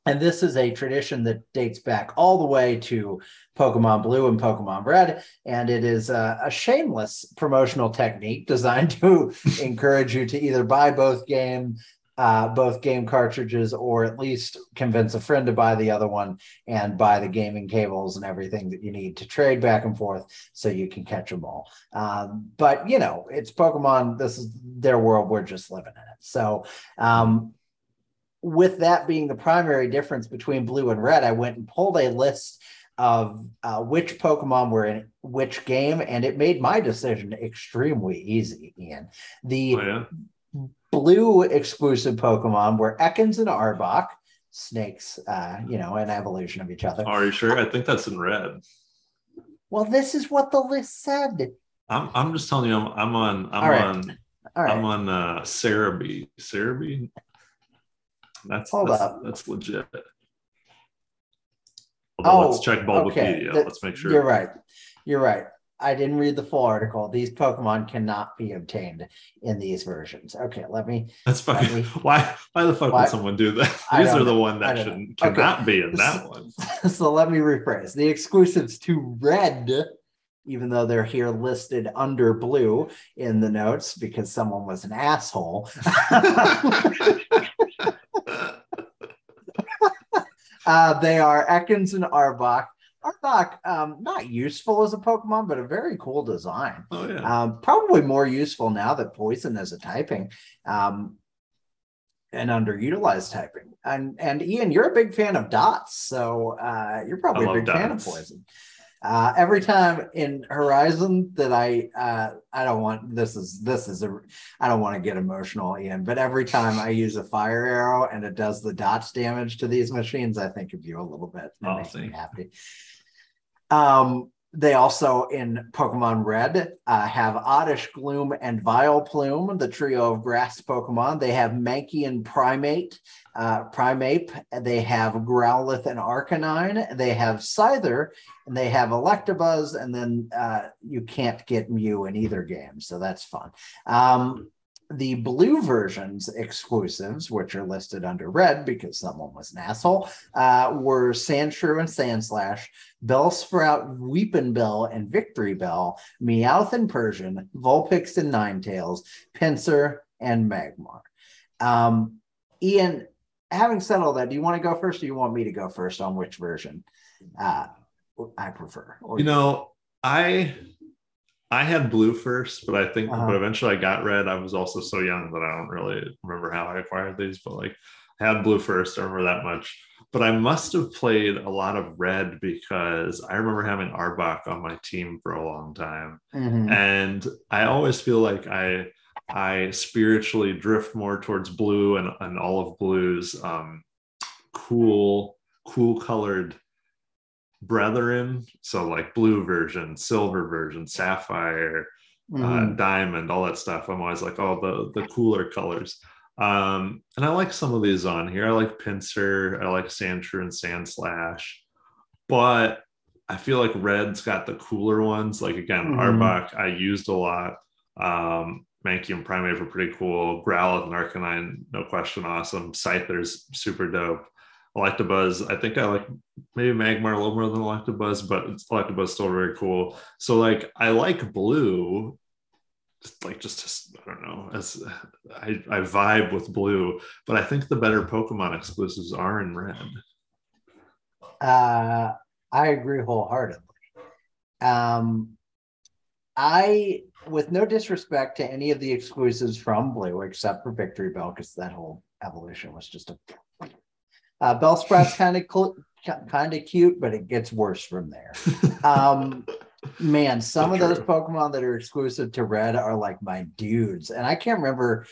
and this is a tradition that dates back all the way to Pokemon Blue and Pokemon Red. And it is a, a shameless promotional technique designed to (laughs) encourage you to either buy both game, uh, both game cartridges, or at least convince a friend to buy the other one and buy the gaming cables and everything that you need to trade back and forth so you can catch them all. Um, but you know, it's Pokemon. This is their world. We're just living in it. So, um, with that being the primary difference between blue and red, I went and pulled a list of uh, which Pokemon were in which game, and it made my decision extremely easy. Ian, the Oh, yeah. Blue exclusive Pokemon were Ekans and Arbok, snakes, uh, you know, an evolution of each other. Are you sure? I think that's in red. Well, this is what the list said. I'm, I'm just telling you, I'm, I'm on, I'm All right. on, All right. I'm on uh, Serebii. Serebii. That's Hold that's, up. that's legit. Although Oh, let's check okay. Bulbapedia. That- Let's make sure. You're right. You're right. I didn't read the full article. These Pokemon cannot be obtained in these versions. Okay, let me. That's fucking. me- (laughs) Why? Why the fuck Why- would someone do that? These are the one that should know. Okay. cannot be in that (laughs) one. so let me rephrase the exclusives to red, even though they're here listed under blue in the notes because someone was an asshole. (laughs) uh, they are Ekans and Arbok. Arbok, um, not useful as a Pokemon, but a very cool design. Oh yeah. Um, probably more useful now that poison is a typing. Um, and underutilized typing. And and Ian, you're a big fan of dots, so uh, you're probably a big dots. fan of poison. Uh, every time in Horizon that I uh, I don't want this is this is a I don't want to get emotional, Ian, but every time I use a fire arrow and it does the dots damage to these machines, I think of you a little bit. It oh, makes me happy. Um, they also in Pokemon Red uh, have Oddish Gloom and Vileplume, the trio of grass Pokemon. They have Mankey and Primeape, uh, Primeape. They have Growlithe and Arcanine. They have Scyther, and they have Electabuzz, and then uh, you can't get Mew in either game, so that's fun. Um, the blue versions exclusives, which are listed under red because someone was an asshole, uh, were Sandshrew and Sandslash, Bellsprout, Weepinbell, and Victreebel, Meowth and Persian, Vulpix and Ninetales, Pinsir, and Magmar. Um, Ian, having said all that, do you want to go first or do you want me to go first on which version uh, I prefer? Or you know, I I had blue first, but I think, uh-huh. but eventually I got red. I was also so young that I don't really remember how I acquired these, but like I had blue first. I remember that much. But I must have played a lot of red because I remember having Arbok on my team for a long time. Mm-hmm. And I always feel like I, I spiritually drift more towards blue and, and olive blues, um, cool, cool colored brethren so like blue version silver version sapphire mm. uh, mm-hmm. diamond all that stuff i'm always like oh the the cooler colors um and i like some of these on here i like Pinsir, i like sandshrew and sandslash but i feel like red's got the cooler ones like again mm. arbok i used a lot um Mankey and Primeape were pretty cool. Growlithe and Arcanine, no question, awesome. Scyther's super dope. Electabuzz. I think I like maybe Magmar a little more than Electabuzz, but Electabuzz still very cool. So like I like blue, just like just, just I don't know, as I, I vibe with blue, but I think the better Pokemon exclusives are in red. Uh I agree wholeheartedly. Um I with no disrespect to any of the exclusives from blue except for Victreebel, because that whole evolution was just a (laughs) uh, Bellsprout's (laughs) kind of cl- kind of cute, but it gets worse from there. Um, (laughs) man, some of those Pokemon that are exclusive to Red are like my dudes, and I can't remember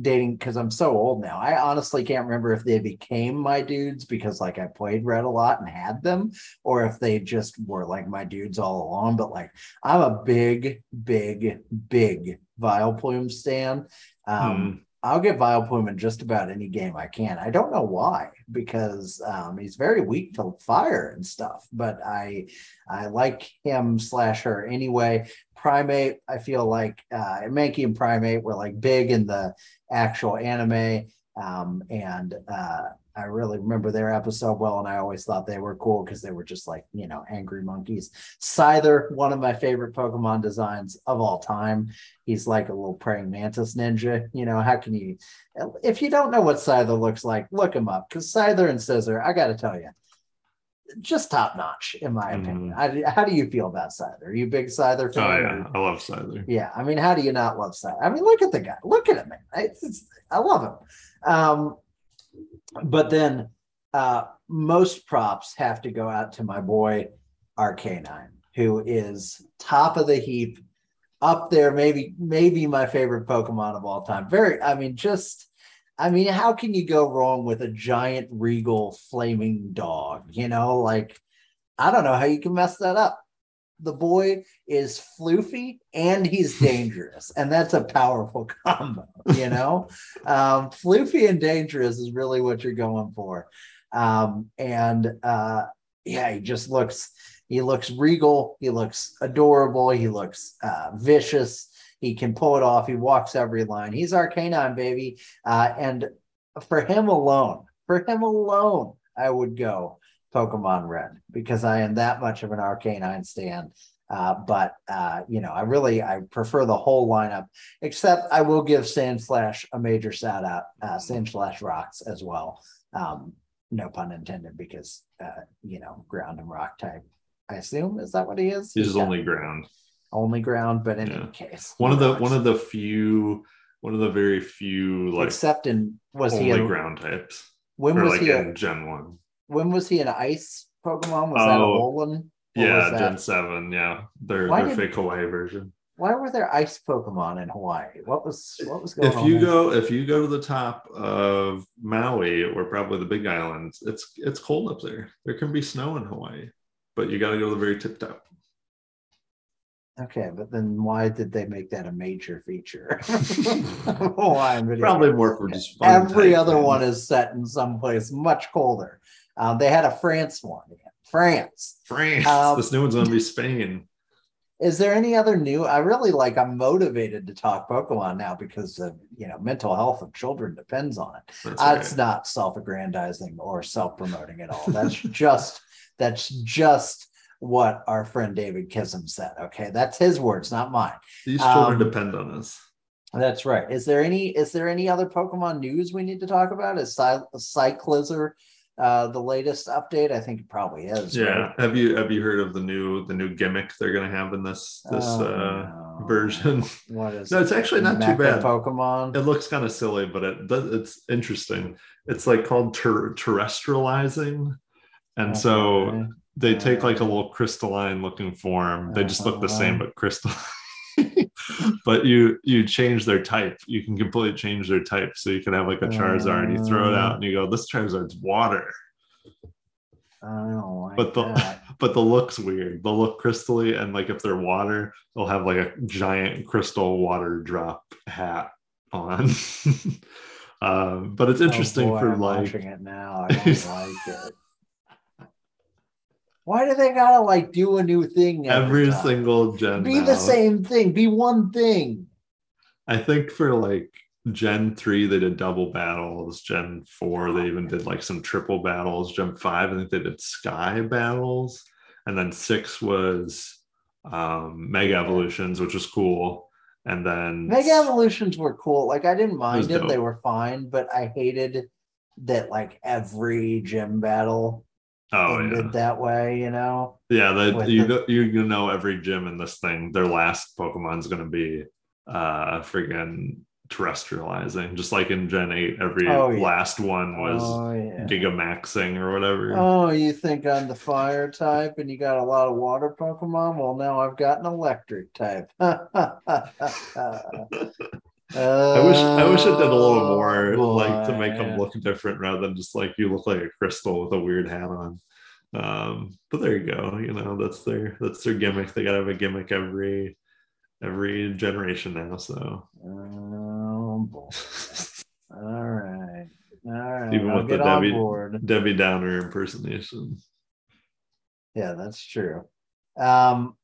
dating because I'm so old now. I honestly can't remember if they became my dudes because like I played Red a lot and had them, or if they just were like my dudes all along. But like I'm a big, big, big Vileplume stan. Um, hmm. I'll get Vileplume in just about any game I can. I don't know why, because um, he's very weak to fire and stuff. But I, I like him slash her anyway. Primeape, I feel like uh, Mankey and Primeape were like big in the actual anime, um, and uh, I really remember their episode well, and I always thought they were cool because they were just like, you know, angry monkeys. Scyther, one of my favorite Pokemon designs of all time. He's like a little praying mantis ninja. You know, how can you, if you don't know what Scyther looks like, look him up because Scyther and Scizor, I got to tell you, just top notch in my opinion. Mm. How, how, do you feel about Scyther? Are you a big Scyther fan? Oh yeah, I love Scyther. Yeah, I mean, how do you not love Scyther? I mean, look at the guy. Look at him, man. It's, it's, I love him. Um, but then uh, most props have to go out to my boy Arcanine, who is top of the heap, up there, maybe maybe my favorite Pokemon of all time. Very, I mean, just I mean, how can you go wrong with a giant regal flaming dog? You know, like I don't know how you can mess that up. The boy is floofy and he's (laughs) dangerous and that's a powerful (laughs) combo you know? Um, floofy and dangerous is really what you're going for. Um, and uh, yeah he just looks he looks regal he looks adorable he looks uh, vicious he can pull it off he walks every line he's our canine baby uh, and for him alone for him alone i would go Pokemon Red because I am that much of an Arcanine stan. Uh, but uh, you know, I really I prefer the whole lineup. Except I will give Sandslash a major shout out. Uh, Sandslash rocks as well. Um, no pun intended, because uh, you know, ground and rock type. I assume is that what he is? He's, He's only ground. Only ground, but in yeah. any case, one of the one of the few one of the very few like Except in was only he a, ground types. when was like he a, in Gen One. when was he an ice Pokemon? Was that a Oh, Alolan? Yeah, was Gen Seven. Yeah, their Why their did- fake Hawaii version. Why were there ice Pokemon in Hawaii? What was what was going If on? you there? go if you go to the top of Maui or probably the Big Islands, it's it's cold up there. There can be snow in Hawaii, but you got to go to the very tip top. Okay, but then why did they make that a major feature? (laughs) Video Probably more for just fun Every other things. one is set in someplace much colder. Um, they had a France one. France. France. Um, this new one's gonna be Spain. Is there any other new? I really like. I'm motivated to talk Pokemon now because of you know mental health of children depends on it. That's Uh, right. It's not self-aggrandizing or self-promoting at all. That's (laughs) just that's just what our friend David Kism said. Okay, that's his words, not mine. These children um, depend on us. That's right. Is there any is there any other Pokemon news we need to talk about? Is Cy- Cyclizar uh, the latest update? I think it probably is. Yeah. right? Have you have you heard of the new the new gimmick they're gonna have in this this Oh, uh no. version? (laughs) What is No, it? it's actually not too bad. Pokemon. It looks kind of silly, but it does it's interesting. It's like called ter- terastallizing. And so Okay. They take like a Uh, little crystalline looking form. They just look the uh-huh. same but crystal. (laughs) but you you change their type. You can completely change their type. So you can have like a Charizard and you throw it Uh. out and you go, this Charizard's water. I don't like But the that. (laughs) but the look's weird. They'll look crystally, and like if they're water, they'll have like a giant crystal water drop hat on. (laughs) um, but it's interesting oh boy, for I'm like watching it now. I don't like it. Why do they gotta like do a new thing every time? single gen. Be now. the same thing. Be one thing. I think for like Gen 3, they did double battles. Gen 4, they even did like some triple battles. Gen 5, I think they did sky battles. And then 6 was um, mega evolutions, which was cool. And then Mega evolutions were cool. Like I didn't mind them; they were fine. But I hated that like every gym battle oh, ended yeah. that way. You know. Yeah, that you the- know, you know every gym in this thing, their last Pokemon's gonna be uh friggin' terastallizing. Just like in Gen 8, every Oh, yeah. last one was oh yeah. Gigamaxing or whatever. Oh, you think I'm the fire type and you got a lot of water Pokemon? Well, now I've got an electric type. (laughs) (laughs) I I wish I wish it did a little more Oh, like to make them look different rather than just like you look like a crystal with a weird hat on. Um, but there you go. You know, that's their that's their gimmick. They gotta have a gimmick every every generation now. So Oh boy. All right. All right. Even I'll with the Debbie- board. Debbie Downer impersonation. Yeah, that's true. Um,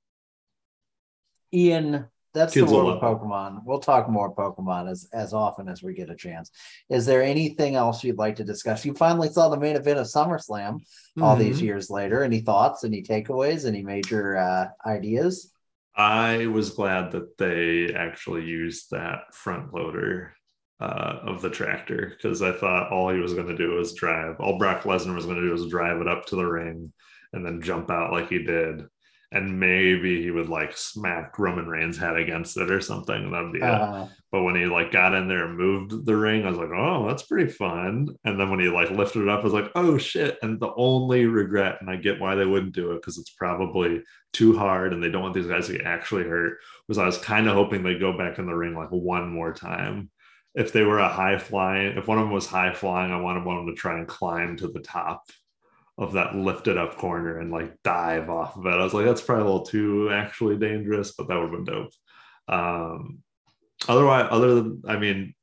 Ian, that's Kids the world of Pokemon. We'll talk more Pokemon as as often as we get a chance. Is there anything else you'd like to discuss? You finally saw the main event of SummerSlam all these Mhm. years later. Any thoughts? Any takeaways? Any major uh, ideas? I was glad that they actually used that front loader uh, of the tractor because I thought all he was going to do was drive. All Brock Lesnar was going to do was drive it up to the ring and then jump out like he did. And maybe he would like smack Roman Reigns' head against it or something. That'd be it. Uh, But when he like got in there and moved the ring, I was like, oh, that's pretty fun. And then when he like lifted it up, I was like, oh shit. And the only regret, and I get why they wouldn't do it because it's probably too hard and they don't want these guys to get actually hurt, was I was kind of hoping they'd go back in the ring like one more time. If they were a high flying, if one of them was high flying, I wanted one of them to try and climb to the top of that lifted up corner and like dive off of it. I was like, that's probably a little too actually dangerous, but that would have been dope. Um, otherwise other than i mean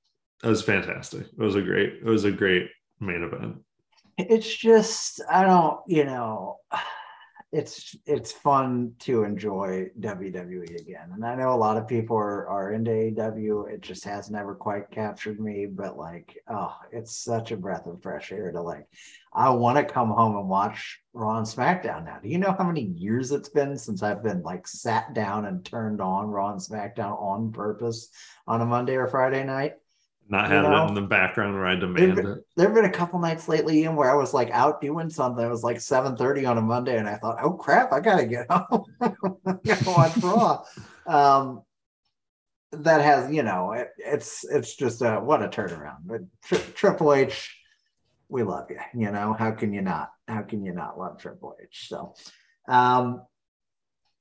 it was fantastic it was a great it was a great main event it's just I don't, you know, it's it's fun to enjoy WWE again. And I know a lot of people are, are into AEW. It just has never quite captured me, but like, oh, it's such a breath of fresh air to like I want to come home and watch Raw and SmackDown now. Do you know how many years it's been since I've been like sat down and turned on Raw and SmackDown on purpose on a Monday or Friday night? Not You having know, it in the background where i demand it there have been a couple nights lately in where I was like out doing something. It was like 7:30 on a Monday, and I thought, oh crap, I gotta get (laughs) home. I gotta watch (laughs) Raw. Um, that has you know it, it's it's just a what a turnaround. But tri- Triple H, we love you. You know how can you not? How can you not love Triple H? So, um,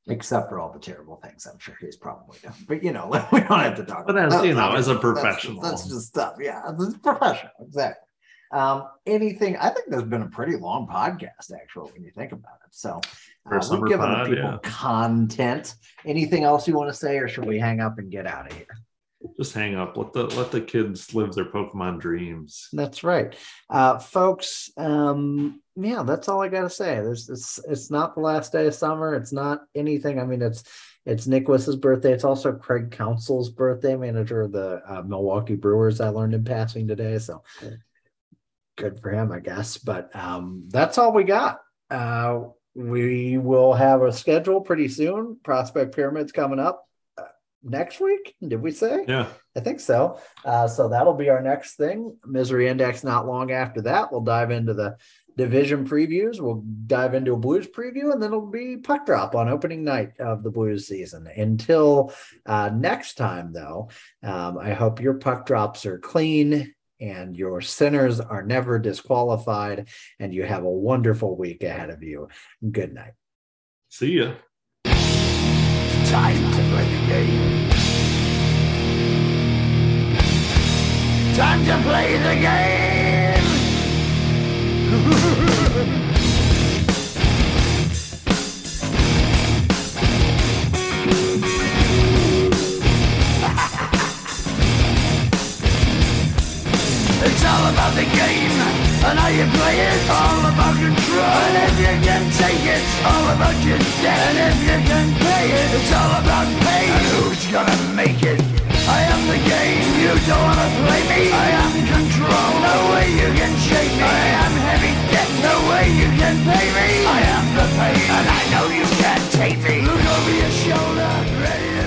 except for all the terrible things I'm sure he's probably done. But you know (laughs) we don't have to talk. But as that. you know, as a professional. that's, just stuff. Yeah, it's professional. Exactly. Um, anything? I think there's been a pretty long podcast actually when you think about it. So uh, we've given pod, the people yeah. content. Anything else you want to say, or should we hang up and get out of here? Just hang up. Let the let the kids live their Pokemon dreams. That's right, uh, folks. Um, yeah, that's all I got to say. There's it's it's not the last day of summer. It's not anything. I mean, it's it's Nicholas's birthday. It's also Craig Counsell's birthday, manager of the uh, Milwaukee Brewers. I learned in passing today, so good for him, I guess. But um, that's all we got. Uh, we will have a schedule pretty soon. Prospect Pyramids coming up uh, next week. Did we say? Yeah. I think so. Uh, so that'll be our next thing. Misery Index. Not long after that, we'll dive into the division previews. We'll dive into a Blues preview, and then it'll be puck drop on opening night of the Blues season. Until uh, next time, though, um, I hope your puck drops are clean and your sinners are never disqualified, and you have a wonderful week ahead of you. Good night. See ya. Time to play the game. Time to play the game. all about the game. And how you play it. all about control. And if you can take it, all about your debt. And if you can pay it, it's all about pain And who's gonna make it? I am the game, you don't wanna play me. I am control, no way you can shake me. I am heavy debt, no way you can pay me. I am the pain, and I know you can't take me. Look over your shoulder, ready?